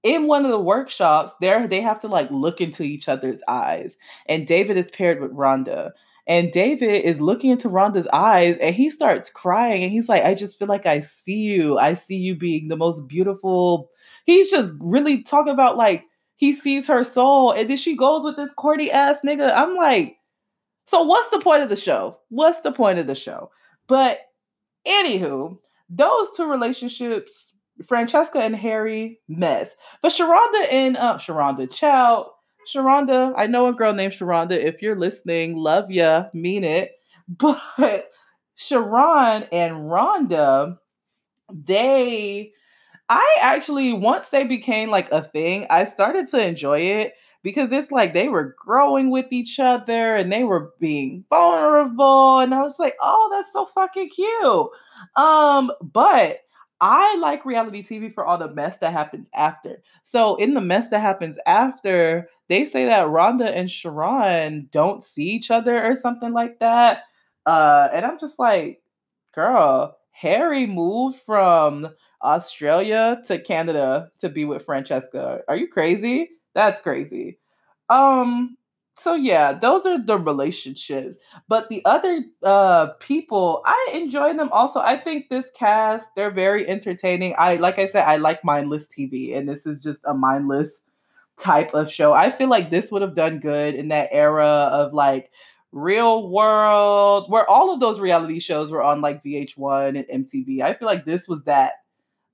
in one of the workshops, there they have to like look into each other's eyes. And David is paired with Rhonda. And David is looking into Rhonda's eyes and he starts crying. And he's like, I just feel like I see you. I see you being the most beautiful. He's just really talking about like he sees her soul. And then she goes with this corny ass nigga. I'm like, so what's the point of the show? What's the point of the show? But anywho, those two relationships, Francesca and Harry, mess. But Sharonda and uh Sharonda, Chow, Sharonda, I know a girl named Sharonda. If you're listening, love ya, mean it. But Sharron and Rhonda, they I actually once they became like a thing, I started to enjoy it because it's like they were growing with each other and they were being vulnerable and I was like, "Oh, that's so fucking cute." Um, but I like reality TV for all the mess that happens after. So in the mess that happens after, they say that Rhonda and Sharron don't see each other or something like that. Uh, and I'm just like, girl, Harry moved from Australia to Canada to be with Francesca. Are you crazy? That's crazy. Um, so yeah, those are the relationships. But the other uh people, I enjoy them also. I think this cast, they're very entertaining. I like I said, I like mindless TV, and this is just a mindless type of show. I feel like this would have done good in that era of like real world where all of those reality shows were on like VH1 and MTV. I feel like this was that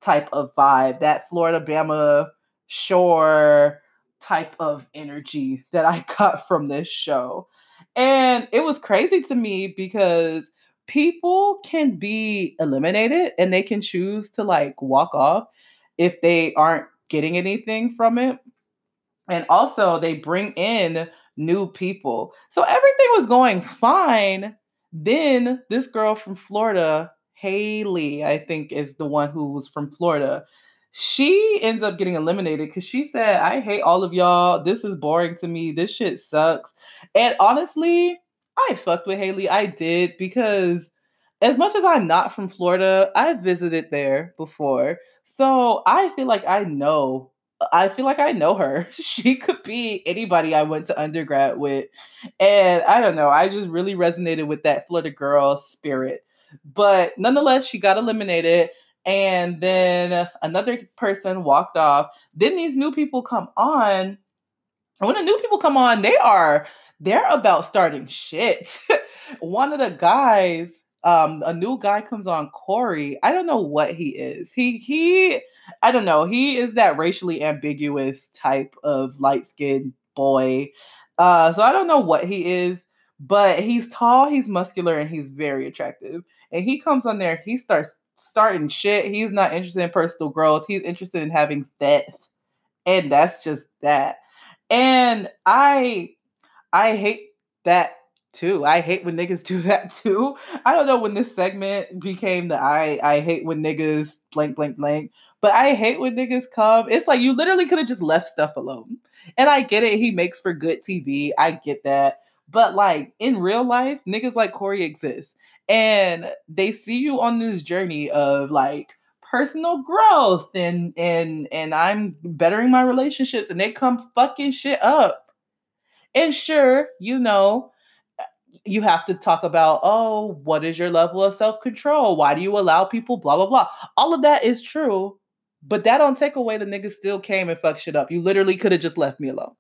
type of vibe, that Florida Bama shore type of energy that I got from this show. And it was crazy to me because people can be eliminated and they can choose to like walk off if they aren't getting anything from it. And also, they bring in new people. So everything was going fine. Then this girl from Florida, Haley, I think is the one who was from Florida she ends up getting eliminated because she said, I hate all of y'all. This is boring to me. This shit sucks. And honestly, I fucked with Haley. I did because as much as I'm not from Florida, I visited there before. So I feel like I know. I feel like I know her. She could be anybody I went to undergrad with. And I don't know. I just really resonated with that Florida girl spirit. But nonetheless, she got eliminated and then another person walked off. Then these new people come on. And when the new people come on, they are they're about starting shit. One of the guys, um, a new guy comes on, Kori. I don't know what he is. He he I don't know. He is that racially ambiguous type of light-skinned boy. Uh, so I don't know what he is, but he's tall, he's muscular, and he's very attractive. And he comes on there, he starts starting shit. He's not interested in personal growth. He's interested in having death. And that's just that. And I I hate that too. I hate when niggas do that too. I don't know when this segment became the I I hate when niggas blank blank blank, but I hate when niggas come. It's like you literally could have just left stuff alone. And I get it, he makes for good TV. I get that. But like in real life, niggas like Kori exist. And they see you on this journey of like personal growth and and and I'm bettering my relationships and they come fucking shit up. And sure, you know, eh, you have to talk about, oh, what is your level of self-control? Why do you allow people blah blah blah? All of that is true, but that don't take away the niggas still came and fucked shit up. You literally could have just left me alone.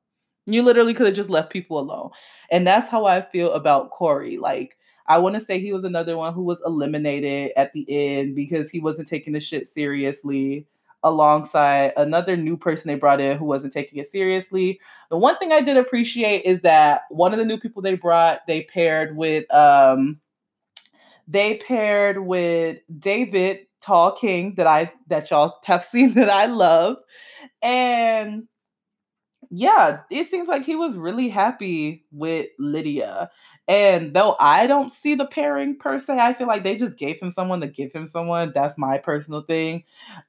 You literally could have just left people alone. And that's how I feel about Kori. Like I want to say he was another one who was eliminated at the end because he wasn't taking the shit seriously alongside another new person they brought in who wasn't taking it seriously. The one thing I did appreciate is that one of the new people they brought, they paired with um they paired with David Tall King that I that y'all have seen that I love. And yeah, it seems like he was really happy with Lydia. And though I don't see the pairing per se, I feel like they just gave him someone to give him someone. That's my personal thing.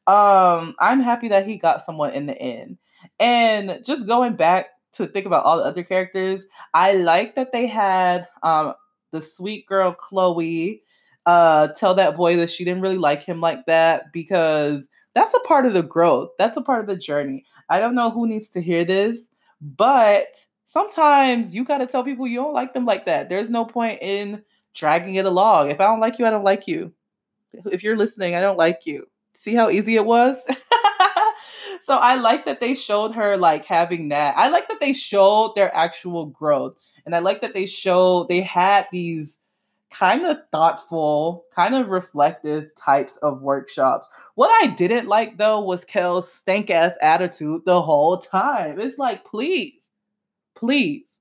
Um, I'm happy that he got someone in the end. And just going back to think about all the other characters, I like that they had um the sweet girl Chloe uh tell that boy that she didn't really like him like that because that's a part of the growth. That's a part of the journey. I don't know who needs to hear this, but sometimes you got to tell people you don't like them like that. There's no point in dragging it along. If I don't like you, I don't like you. If you're listening, I don't like you. See how easy it was? so I like that they showed her like having that. I like that they showed their actual growth. And I like that they showed they had these kind of thoughtful, kind of reflective types of workshops. What I didn't like though was Kel's stank ass attitude the whole time. It's like, please, please,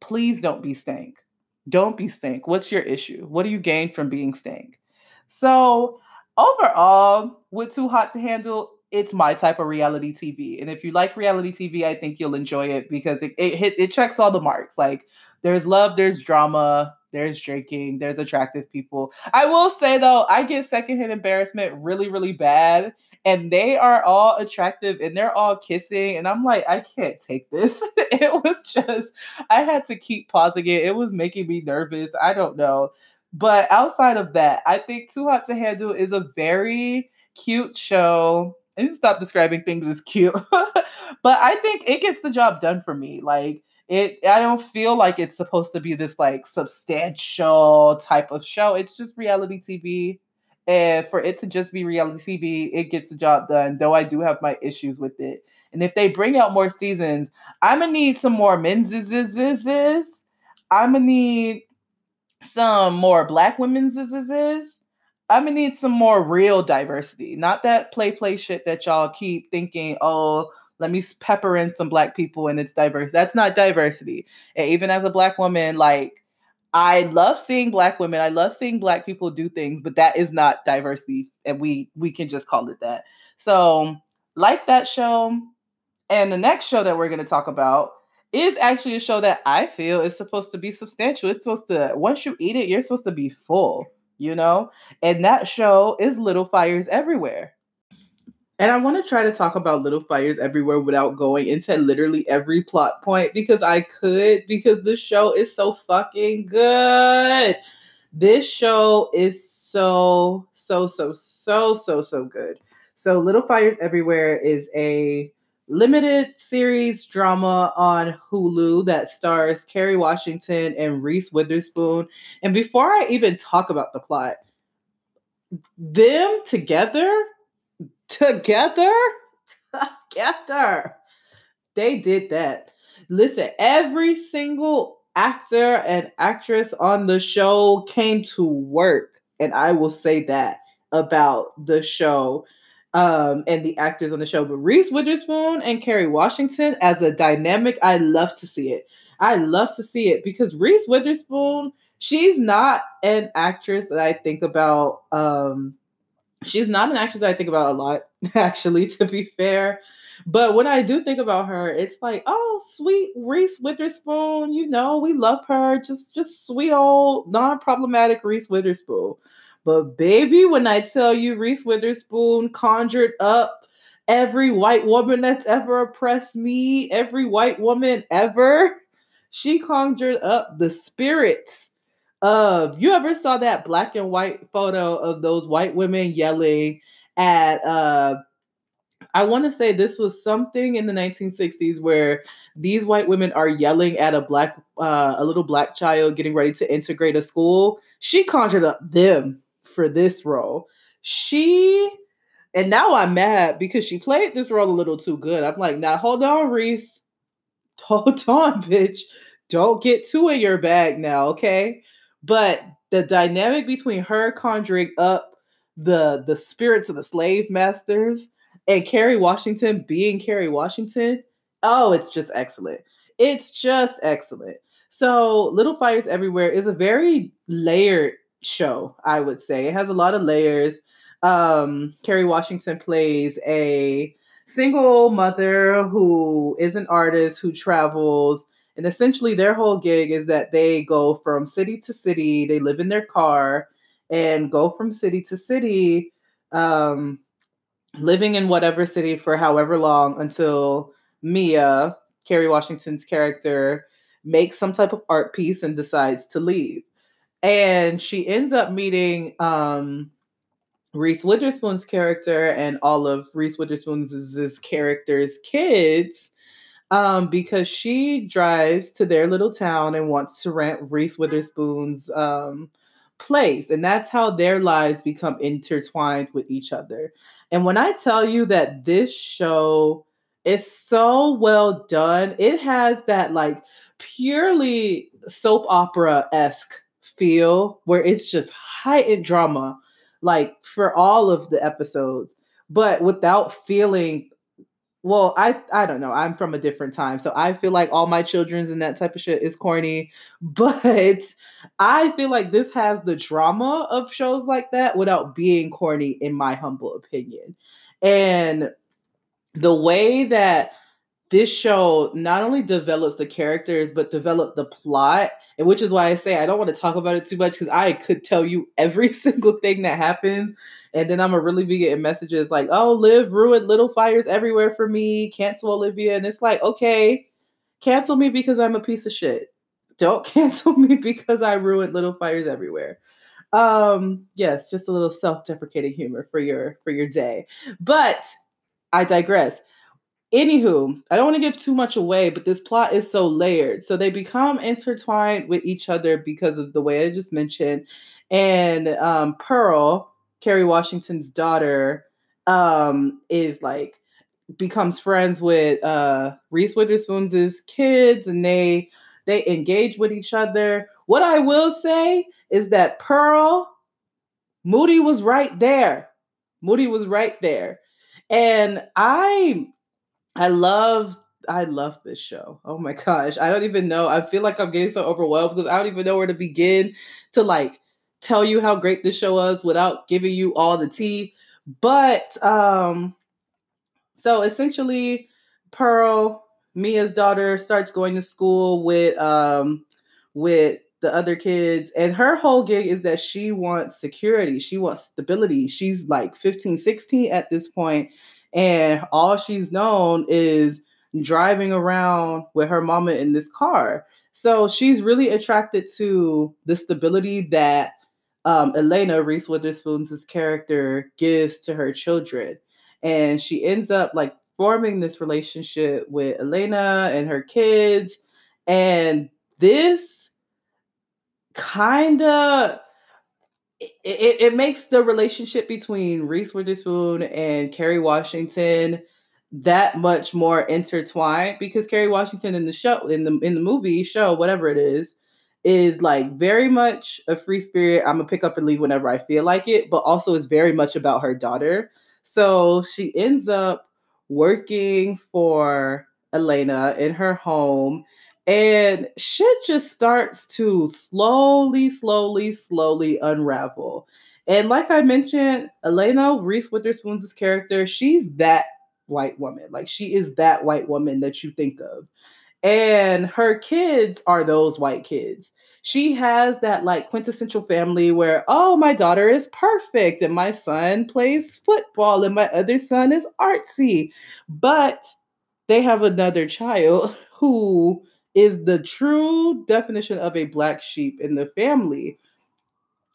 please don't be stank. Don't be stank. What's your issue? What do you gain from being stank? So, overall, with Too Hot to Handle, it's my type of reality TV. And if you like reality TV, I think you'll enjoy it because it, it it checks all the marks. Like there's love, there's drama, there's drinking, there's attractive people. I will say though, I get secondhand embarrassment really, really bad. And they are all attractive and they're all kissing. And I'm like, I can't take this. it was just, I had to keep pausing it. It was making me nervous. I don't know. But outside of that, I think Too Hot to Handle is a very cute show. To stop describing things as cute. but I think it gets the job done for me. Like, it i don't feel like it's supposed to be this like substantial type of show. It's just reality tv and for it to just be reality tv it gets the job done though i do have my issues with it. And if they bring out more seasons i'm gonna need some more men's i'm gonna need some more black women's i'm gonna need some more real diversity. Not that play play shit that y'all keep thinking oh let me pepper in some black people and it's diverse. That's not diversity. And even as a black woman, like I love seeing black women. I love seeing black people do things, but that is not diversity. And we we can just call it that. So like that show. And the next show that we're going to talk about is actually a show that I feel is supposed to be substantial. It's supposed to, once you eat it, you're supposed to be full, you know? And that show is Little Fires Everywhere. And I want to try to talk about Little Fires Everywhere without going into literally every plot point because I could, because this show is so fucking good. This show is so, so, so, so, so, so good. So, Little Fires Everywhere is a limited series drama on Hulu that stars Kerry Washington and Reese Witherspoon. And before I even talk about the plot, them together together? Together. They did that. Listen every single actor and actress on the show came to work and i will say that about the show um, and the actors on the show. But reese witherspoon and kerry washington as a dynamic i love to see it. I love to see it because reese witherspoon she's not an actress that i think about um, she's not an actress I think about a lot, actually, to be fair. But when I do think about her, it's like, oh, sweet Reese Witherspoon. You know, we love her. Just, just sweet old non-problematic Reese Witherspoon. But baby, when I tell you Reese Witherspoon conjured up every white woman that's ever oppressed me, every white woman ever, she conjured up the spirits of. You ever saw that black and white photo of those white women yelling at? uh I want to say this was something in the 1960s where these white women are yelling at a black, uh, a little black child getting ready to integrate a school. She conjured up them for this role. She, and now I'm mad because she played this role a little too good. I'm like, now hold on, Reese. Hold on, bitch. Don't get too in your bag now, okay? But the dynamic between her conjuring up the the spirits of the slave masters and Kerry Washington being Kerry Washington, oh, it's just excellent. It's just excellent. So, Little Fires Everywhere is a very layered show, I would say. It has a lot of layers. Um, Kerry Washington plays a single mother who is an artist who travels. And essentially, their whole gig is that they go from city to city, they live in their car and go from city to city, um, living in whatever city for however long until Mia, Kerry Washington's character, makes some type of art piece and decides to leave. And she ends up meeting um Reese Witherspoon's character and all of Reese Witherspoon's character's kids um, because she drives to their little town and wants to rent Reese Witherspoon's um, place. And that's how their lives become intertwined with each other. And when I tell you that this show is so well done, it has that like purely soap opera esque feel where it's just heightened drama, like for all of the episodes, but without feeling. Well, I I don't know. I'm from a different time, so I feel like all my children's and that type of shit is corny. But I feel like this has the drama of shows like that without being corny, in my humble opinion. And the way that this show not only develops the characters but develop the plot and which is why i say i don't want to talk about it too much because i could tell you every single thing that happens and then i'm gonna really be getting messages like oh liv ruined little fires everywhere for me cancel olivia and it's like okay cancel me because i'm a piece of shit. Don't cancel me because i ruined little fires everywhere. Um yes just a little self-deprecating humor for your for your day. But i digress Anywho, I don't want to give too much away, but this plot is so layered. So they become intertwined with each other because of the way I just mentioned. And um, Pearl, Kerry Washington's daughter, um, is like becomes friends with uh, Reese Witherspoon's kids, and they they engage with each other. What I will say is that Pearl, Moody was right there. Moody was right there. And I I love I love this show. Oh my gosh. I don't even know. I feel like I'm getting so overwhelmed because I don't even know where to begin to like tell you how great this show was without giving you all the tea. But um so essentially Pearl, Mia's daughter, starts going to school with um with the other kids and her whole gig is that she wants security she wants stability she's like 15 16 at this point and all she's known is driving around with her mama in this car. So she's really attracted to the stability that um, Elena Reese Witherspoon's character gives to her children, and she ends up like forming this relationship with Elena and her kids, and this kind of it, it, makes the relationship between Reese Witherspoon and Kerry Washington that much more intertwined because Kerry Washington in the show in the in the movie show whatever it is is like very much a free spirit. I'm gonna pick up and leave whenever I feel like it, but also is very much about her daughter. So she ends up working for Elena in her home and shit just starts to slowly, slowly, slowly unravel. And like I mentioned, Elena Reese Witherspoon's character, she's that white woman. Like she is that white woman that you think of. And her kids are those white kids. She has that like quintessential family where, oh, my daughter is perfect and my son plays football and my other son is artsy. But they have another child who is the true definition of a black sheep in the family.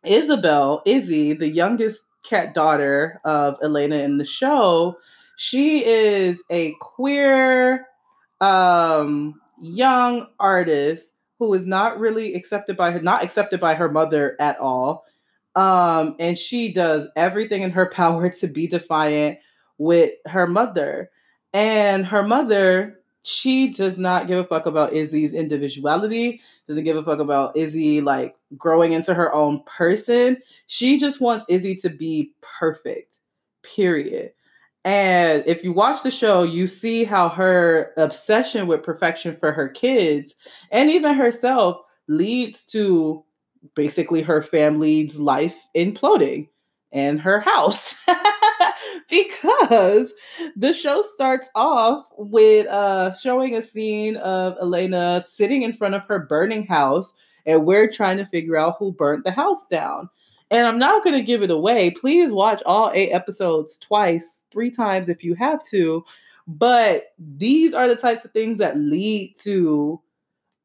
Isabel, Izzy, the youngest cat daughter of Elena in the show, she is a queer um young artist who is not really accepted by her not accepted by her mother at all. Um and she does everything in her power to be defiant with her mother. And her mother she does not give a fuck about Izzy's individuality, doesn't give a fuck about Izzy like growing into her own person. She just wants Izzy to be perfect, period. And if you watch the show, you see how her obsession with perfection for her kids and even herself leads to basically her family's life imploding and her house. because the show starts off with uh showing a scene of Elena sitting in front of her burning house and we're trying to figure out who burnt the house down. And I'm not going to give it away. Please watch all 8 episodes twice, 3 times if you have to. But these are the types of things that lead to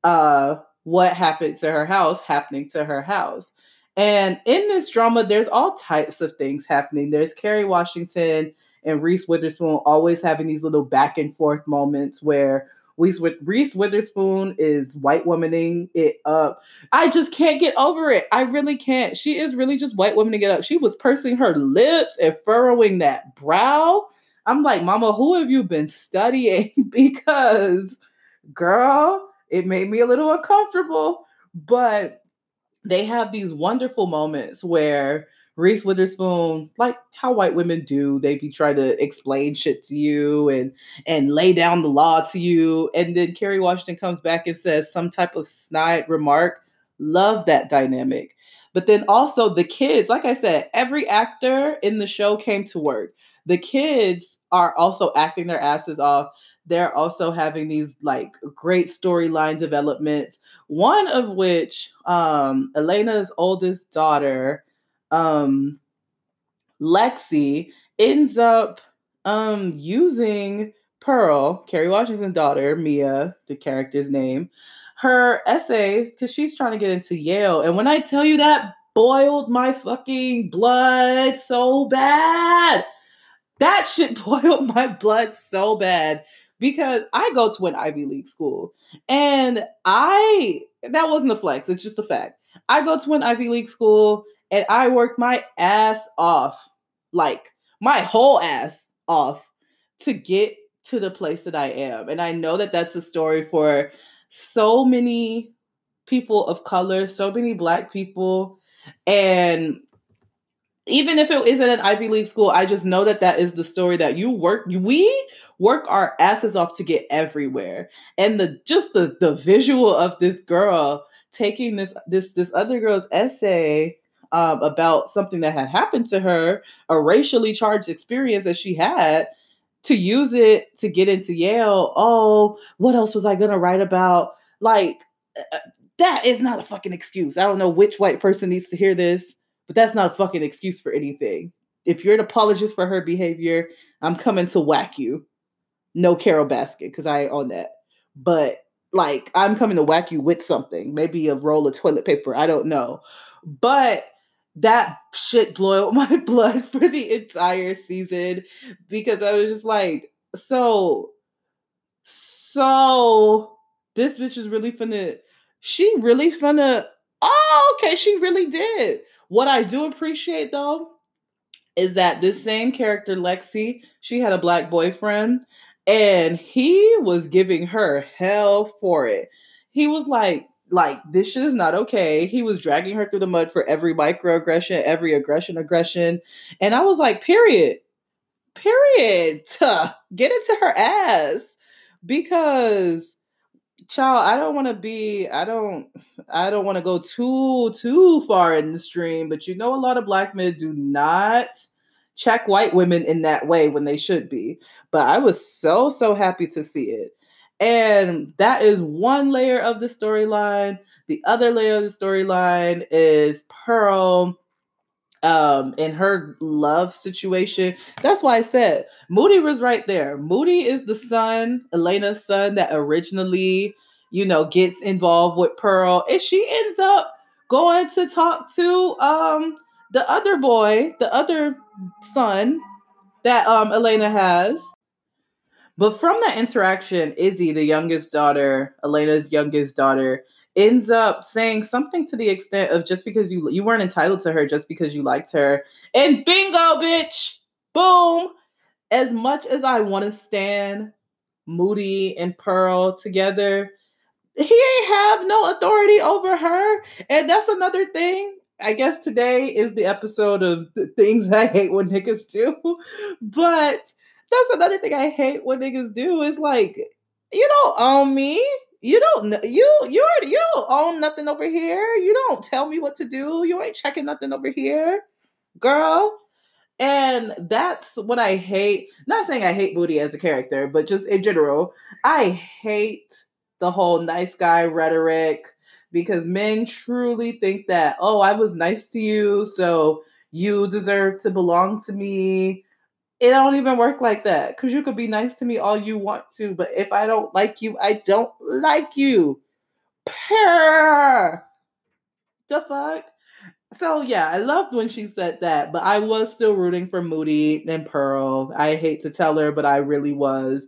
uh what happened to her house happening to her house. And in this drama, there's all types of things happening. There's Kerry Washington and Reese Witherspoon always having these little back and forth moments where Reese, Reese Witherspoon is white womaning it up. I just can't get over it. I really can't. She is really just white womaning it up. She was pursing her lips and furrowing that brow. I'm like, Mama, who have you been studying? because, girl, it made me a little uncomfortable. But they have these wonderful moments where Reese Witherspoon, like how white women do, they be trying to explain shit to you and and lay down the law to you. And then Kerry Washington comes back and says some type of snide remark. Love that dynamic. But then also the kids, like I said, every actor in the show came to work. The kids are also acting their asses off. They're also having these like great storyline developments one of which um, Elena's oldest daughter, um, Lexi, ends up um, using Pearl, Kerry Washington's daughter, Mia, the character's name, her essay because she's trying to get into Yale. And when I tell you that boiled my fucking blood so bad, that shit boiled my blood so bad because I go to an Ivy League school and I, that wasn't a flex, it's just a fact. I go to an Ivy League school and I worked my ass off, like my whole ass off to get to the place that I am. And I know that that's a story for so many people of color, so many black people. And even if it isn't an Ivy League school, I just know that that is the story that you work. We work our asses off to get everywhere. And the just the the visual of this girl taking this this this other girl's essay um, about something that had happened to her, a racially charged experience that she had, to use it to get into Yale. Oh, what else was I gonna write about? Like uh, uh, that is not a fucking excuse. I don't know which white person needs to hear this, but that's not a fucking excuse for anything. If you're an apologist for her behavior, I'm coming to whack you no Carole Baskin, because I own that. But like I'm coming to whack you with something, maybe a roll of toilet paper. I don't know. But that shit boiled my blood for the entire season because I was just like, so, so this bitch is really finna, she really finna, oh, okay, she really did. What I do appreciate though is that this same character, Lexi, she had a black boyfriend and he was giving her hell for it. He was like, like this shit is not okay. He was dragging her through the mud for every microaggression, every aggression, aggression, and I was like, period, period. Get into her ass because child i don't want to be i don't i don't want to go too too far in the stream but you know a lot of black men do not check white women in that way when they should be. But I was so, so happy to see it. And that is one layer of the storyline. The other layer of the storyline is Pearl um in her love situation. That's why I said Moody was right there. Moody is the son, Elena's son that originally, you know, gets involved with Pearl. And she ends up going to talk to um the other boy, the other son that um Elena has. But from that interaction, Izzy, the youngest daughter, Elena's youngest daughter, ends up saying something to the extent of just because you you weren't entitled to her just because you liked her. And bingo, bitch. Boom. As much as I want to stand Moody and Pearl together, he ain't have no authority over her. And that's another thing. I guess today is the episode of things I hate when niggas do. But that's another thing I hate when niggas do is like, you don't own me. You don't know you you already you don't own nothing over here. You don't tell me what to do. You ain't checking nothing over here, girl. And that's what I hate. Not saying I hate Moody as a character, but just in general, I hate the whole nice guy rhetoric because men truly think that, oh, I was nice to you, so you deserve to belong to me. It don't even work like that because you could be nice to me all you want to, but if I don't like you, I don't like you. Purr. The fuck? So yeah, I loved when she said that, but I was still rooting for Moody and Pearl. I hate to tell her, but I really was.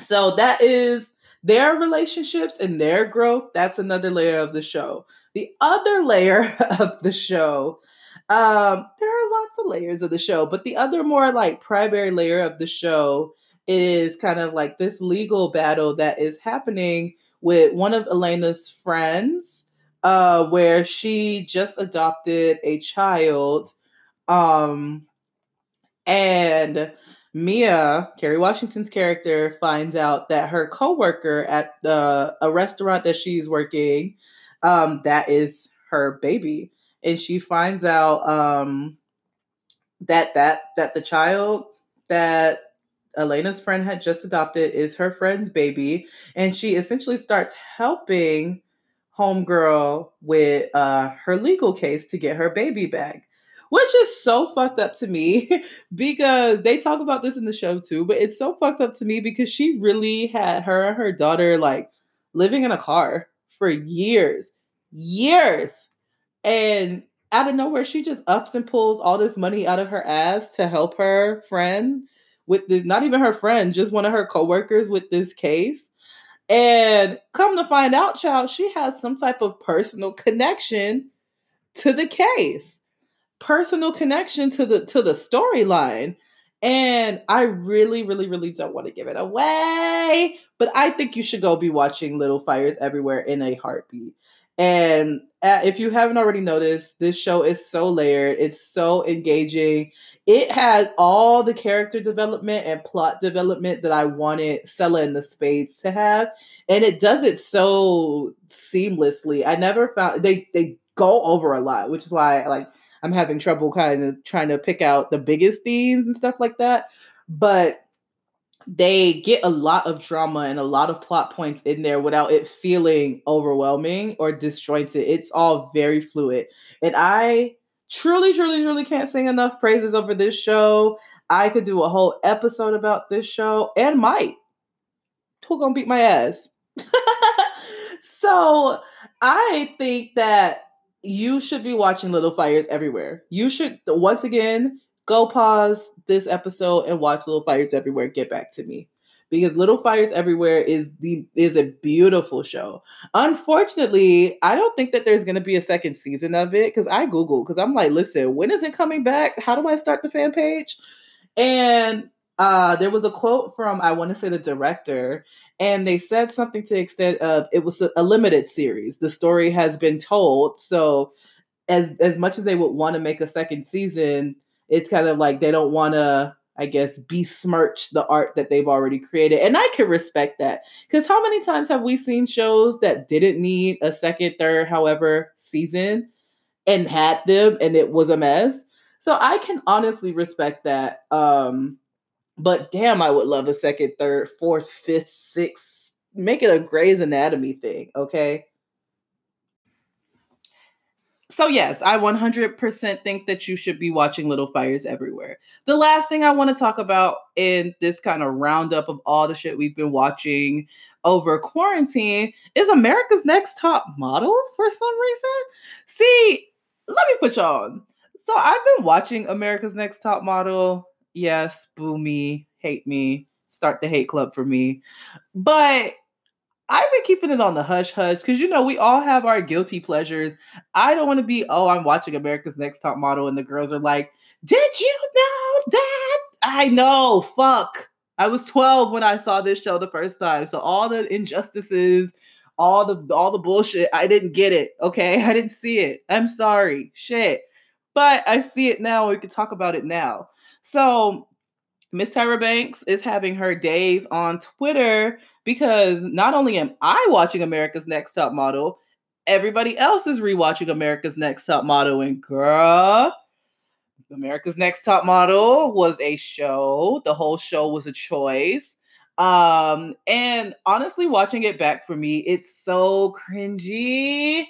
So that is their relationships and their growth, that's another layer of the show. The other layer of the show, um, there are lots of layers of the show, but the other more like primary layer of the show is kind of like this legal battle that is happening with one of Elena's friends, uh, where she just adopted a child. Um, and Mia, Kerry Washington's character, finds out that her coworker at the a restaurant that she's working, um, that is her baby, and she finds out um, that that that the child that Elena's friend had just adopted is her friend's baby, and she essentially starts helping homegirl with uh, her legal case to get her baby back which is so fucked up to me because they talk about this in the show too, but it's so fucked up to me because she really had her and her daughter like living in a car for years, years. And out of nowhere, she just ups and pulls all this money out of her ass to help her friend with this, not even her friend, just one of her coworkers with this case. And come to find out, child, she has some type of personal connection to the case. Personal connection to the to the storyline. And i really really really don't want to give it away but i think you should go be watching little fires everywhere in a heartbeat and uh, if you haven't already noticed this show is so layered. It's so engaging. It had all the character development and plot development that i wanted Selah and the Spades to have and it does it so seamlessly. I never found they they go over a lot which is why like I'm having trouble kind of trying to pick out the biggest themes and stuff like that. But they get a lot of drama and a lot of plot points in there without it feeling overwhelming or disjointed. It's all very fluid. And I truly, truly, truly can't sing enough praises over this show. I could do a whole episode about this show and might. Who gonna beat my ass? so I think that you should be watching Little Fires Everywhere. You should once again go pause this episode and watch Little Fires Everywhere. Get back to me because Little Fires Everywhere is the is a beautiful show. Unfortunately, I don't think that there's going to be a second season of it because I googled because I'm like, listen, when is it coming back? How do I start the fan page? And uh, there was a quote from I want to say the director, and they said something to the extent of it was a, a limited series. The story has been told, so as as much as they would want to make a second season, it's kind of like they don't want to I guess, besmirch the art that they've already created. And I can respect that. Because how many times have we seen shows that didn't need a second, third, however, season and had them and it was a mess? So I can honestly respect that. Um, but damn, I would love a second, third, fourth, fifth, sixth. Make it a Grey's Anatomy thing, okay? So, yes, I 100% think that you should be watching Little Fires Everywhere. The last thing I want to talk about in this kind of roundup of all the shit we've been watching over quarantine is America's Next Top Model for some reason. See, let me put y'all on. So, I've been watching America's Next Top Model. Yes, boo me, hate me, start the hate club for me. But I've been keeping it on the hush hush because you know we all have our guilty pleasures. I don't want to be, oh, I'm watching America's Next Top Model, and the girls are like, Did you know that? I know, fuck. I was 12 when I saw this show the first time. So all the injustices, all the all the bullshit, I didn't get it. Okay. I didn't see it. I'm sorry. Shit. But I see it now. We can talk about it now. So Miss Tyra Banks is having her days on Twitter because not only am I watching America's Next Top Model, everybody else is rewatching America's Next Top Model. And girl, America's Next Top Model was a show. The whole show was a choice. Um, and honestly, watching it back for me, it's so cringy.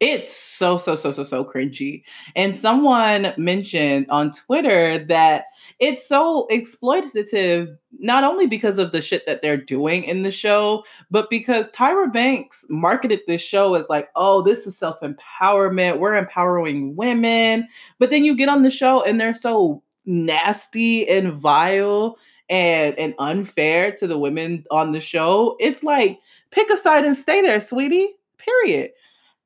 It's so, so, so, so, so cringy. And someone mentioned on Twitter that it's so exploitative, not only because of the shit that they're doing in the show, but because Tyra Banks marketed this show as like, oh, this is self empowerment. We're empowering women. But then you get on the show and they're so nasty and vile and, and unfair to the women on the show. It's like, pick a side and stay there, sweetie. Period.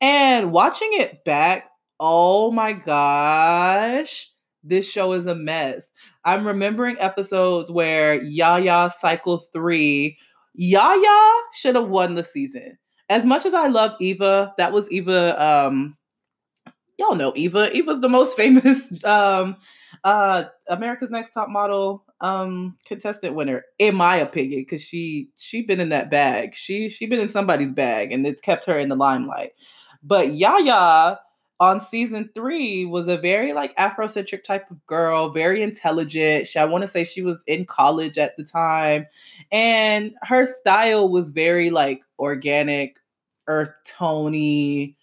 And watching it back, oh my gosh, this show is a mess. I'm remembering episodes where Yaya Cycle 3, Yaya should have won the season. As much as I love Eva, that was Eva um y'all know Eva. Eva's the most famous um uh America's Next Top Model um contestant winner in my opinion cuz she she been in that bag. She she been in somebody's bag and it's kept her in the limelight. But Yaya on season three was a very like Afrocentric type of girl, very intelligent. She, I want to say she was in college at the time. And her style was very like organic, earth tony,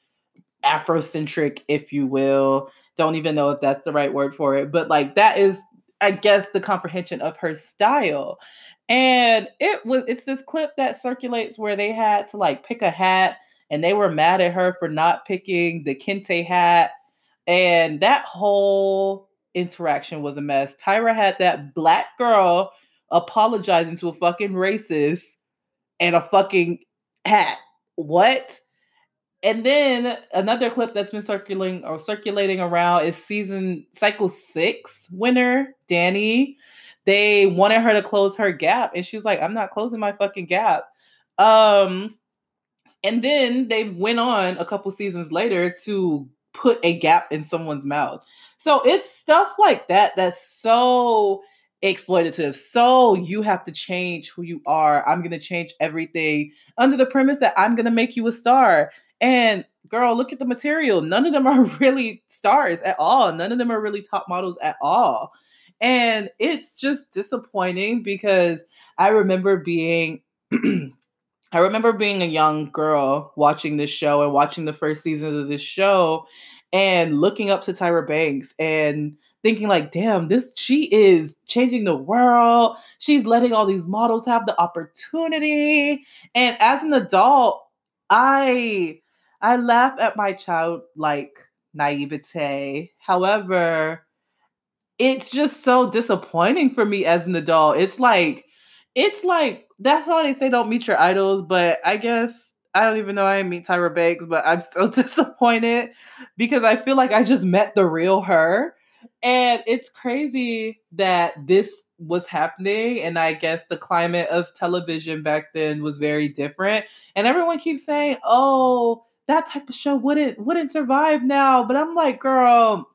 Afrocentric, if you will. Don't even know if that's the right word for it, but like that is, I guess, the comprehension of her style. And it was it's this clip that circulates where they had to like pick a hat and they were mad at her for not picking the kente hat. And that whole interaction was a mess. Tyra had that black girl apologizing to a fucking racist and a fucking hat. What? And then another clip that's been circulating or circulating around is season cycle six winner, Dani. They wanted her to close her gap, and she's like, I'm not closing my fucking gap. Um, and then they went on a couple seasons later to put a gap in someone's mouth. So it's stuff like that that's so exploitative. So you have to change who you are. I'm going to change everything under the premise that I'm going to make you a star. And girl, look at the material. None of them are really stars at all. None of them are really top models at all. And it's just disappointing because I remember being I remember being a young girl watching this show and watching the first season of this show and looking up to Tyra Banks and thinking like, damn, this she is changing the world. She's letting all these models have the opportunity. And as an adult, I I laugh at my childlike naivete. However, it's just so disappointing for me as an adult. It's like it's like that's why they say don't meet your idols, but I guess I don't even know I meet Tyra Banks, but I'm still disappointed because I feel like I just met the real her. And it's crazy that this was happening. And I guess the climate of television back then was very different. And everyone keeps saying, oh, that type of show wouldn't wouldn't survive now. But I'm like, girl,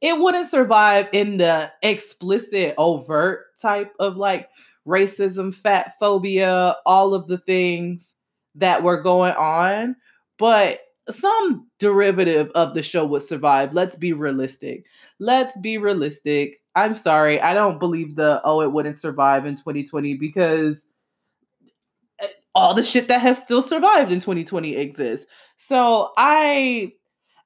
it wouldn't survive in the explicit, overt type of like racism, fat phobia, all of the things that were going on. But some derivative of the show would survive. Let's be realistic. Let's be realistic. I'm sorry. I don't believe the oh it wouldn't survive in 2020 because eh, all the shit that has still survived in 2020 exists. So I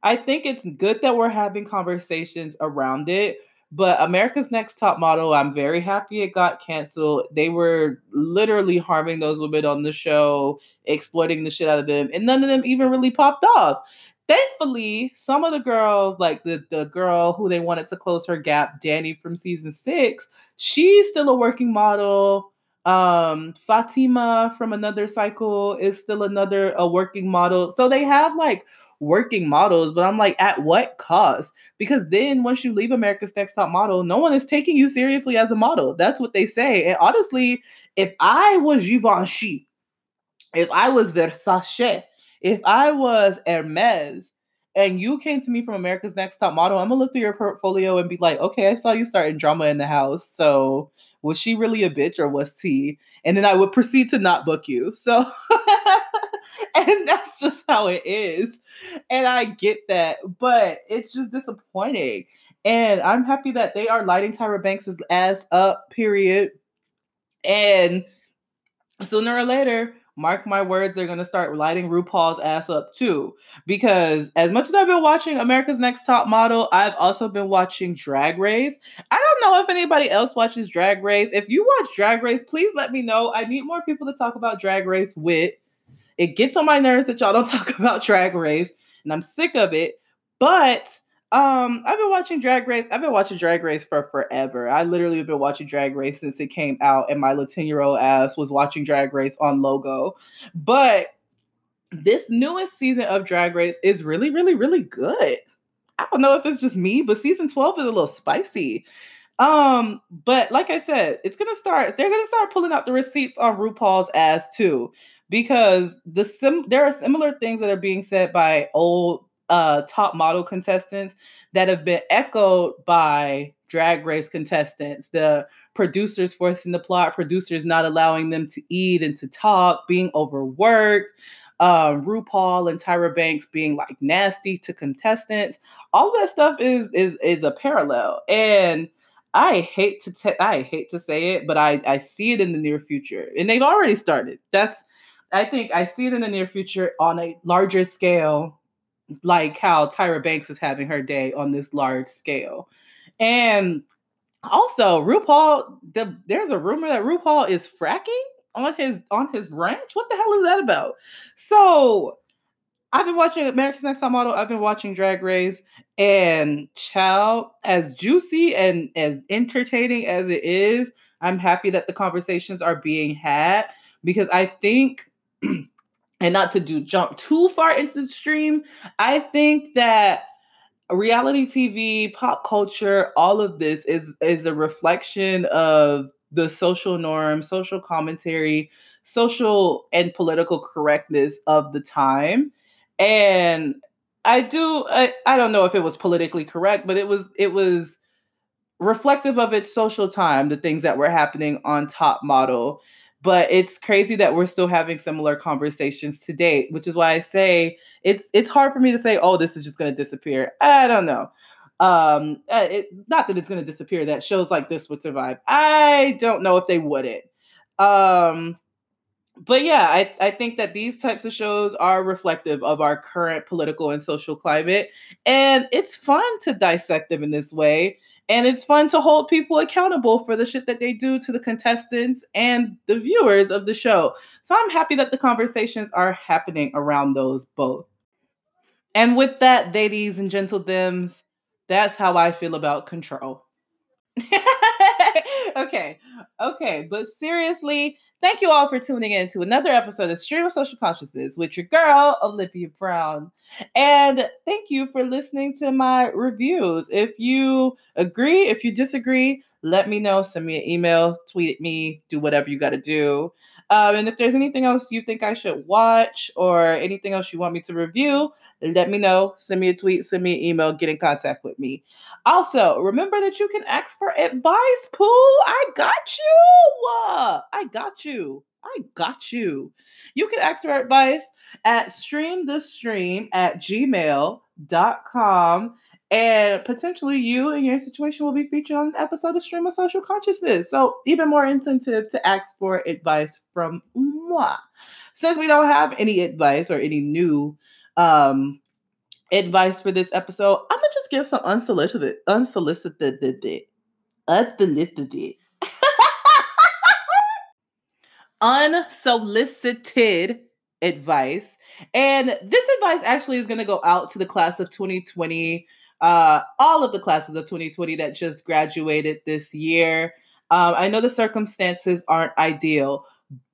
I think it's good that we're having conversations around it. But America's Next Top Model, I'm very happy it got canceled. They were literally harming those women on the show, exploiting the shit out of them, and none of them even really popped off. Thankfully, some of the girls, like the, the girl who they wanted to close her gap, Dani from season six, she's still a working model. Um, Fatima from another cycle is still another a working model. So they have like working models, but I'm like, at what cost? Because then once you leave America's Next Top Model, no one is taking you seriously as a model. That's what they say. And honestly, if I was Givenchy, if I was Versace, if I was Hermes, and you came to me from America's Next Top Model, I'm gonna look through your portfolio and be like, okay, I saw you starting drama in the house. So was she really a bitch or was T? And then I would proceed to not book you. So and that's just how it is. And I get that, but it's just disappointing. And I'm happy that they are lighting Tyra Banks' ass up, period. And sooner or later, mark my words, they're going to start lighting RuPaul's ass up too. Because as much as I've been watching America's Next Top Model, I've also been watching Drag Race. I don't know if anybody else watches Drag Race. If you watch Drag Race, please let me know. I need more people to talk about Drag Race with. It gets on my nerves that y'all don't talk about Drag Race, and I'm sick of it. But um, I've been watching Drag Race. I've been watching Drag Race for forever. I literally have been watching Drag Race since it came out, and my Latin year old ass was watching Drag Race on Logo. But this newest season of Drag Race is really, really, really good. I don't know if it's just me, but season 12 is a little spicy. Um, but like I said, it's gonna start, they're gonna start pulling out the receipts on RuPaul's ass too because the sim there are similar things that are being said by old uh top model contestants that have been echoed by drag race contestants the producers forcing the plot producers not allowing them to eat and to talk being overworked um, RuPaul and Tyra Banks being like nasty to contestants. All that stuff is is is a parallel, and I hate to te- I hate to say it, but I I see it in the near future, and they've already started. That's I think I see it in the near future on a larger scale, like how Tyra Banks is having her day on this large scale. And also, RuPaul, the, there's a rumor that RuPaul is fracking on his on his ranch. What the hell is that about? So I've been watching America's Next Top Model. I've been watching Drag Race, and Chow, as juicy and as entertaining as it is, I'm happy that the conversations are being had because I think and not to do jump too far into the stream, I think that reality TV, pop culture, all of this is is a reflection of the social norm, social commentary, social and political correctness of the time. And I do I, I don't know if it was politically correct, but it was it was reflective of its social time, the things that were happening on top model. But it's crazy that we're still having similar conversations today which is why i say it's it's hard for me to say oh this is just going to disappear. I don't know. Um uh, it, not that it's going to disappear that shows like this would survive. I don't know if they wouldn't. Um but yeah I, I think that these types of shows are reflective of our current political and social climate and it's fun to dissect them in this way and it's fun to hold people accountable for the shit that they do to the contestants and the viewers of the show. So I'm happy that the conversations are happening around those both. And with that, ladies and gentlemen, that's how I feel about control. okay, okay, but seriously, thank you all for tuning in to another episode of Stream of Social Consciousness with your girl, Olivia Brown. And thank you for listening to my reviews. If you agree, if you disagree, let me know. Send me an email, tweet at me, do whatever you got to do. Um, and if there's anything else you think I should watch or anything else you want me to review, let me know. Send me a tweet, send me an email, get in contact with me. Also, remember that you can ask for advice, Pooh. I got you. I got you. I got you. You can ask for advice at streamthestream at gmail.com. And potentially you and your situation will be featured on an episode of Stream of Social Consciousness. So even more incentive to ask for advice from moi. Since we don't have any advice or any new um advice for this episode, I'm gonna just give some unsolicited unsolicited unsolicited unsolicited advice. And this advice actually is to go out to the class of 2020, uh, all of the classes of 2020 that just graduated this year. Um, I know the circumstances aren't ideal,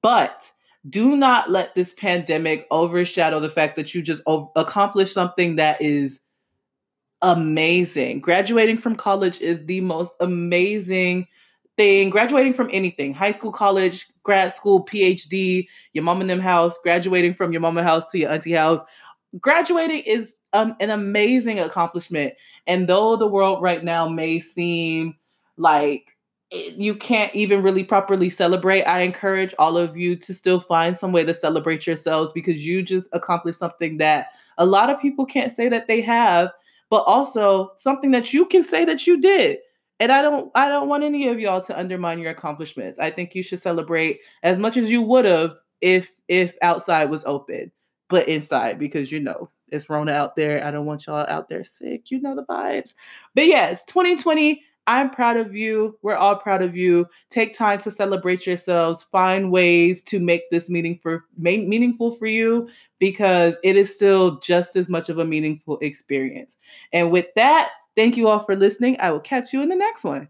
but do not let this pandemic overshadow the fact that you just o- accomplished something that is amazing. Graduating from college is the most amazing thing. Graduating from anything, high school, college, grad school, PhD, your mom and them house, graduating from your mama house to your auntie house. Graduating is um, an amazing accomplishment. And though the world right now may seem like you can't even really properly celebrate, I encourage all of you to still find some way to celebrate yourselves because you just accomplished something that a lot of people can't say that they have, but also something that you can say that you did. And I don't I don't want any of y'all to undermine your accomplishments. I think you should celebrate as much as you would have if if outside was open, but inside because you know it's Rona out there. I don't want y'all out there sick. You know the vibes. But yes, 2020 I'm proud of you. We're all proud of you. Take time to celebrate yourselves. Find ways to make this meaning for meaningful for you because it is still just as much of a meaningful experience. And with that, thank you all for listening. I will catch you in the next one.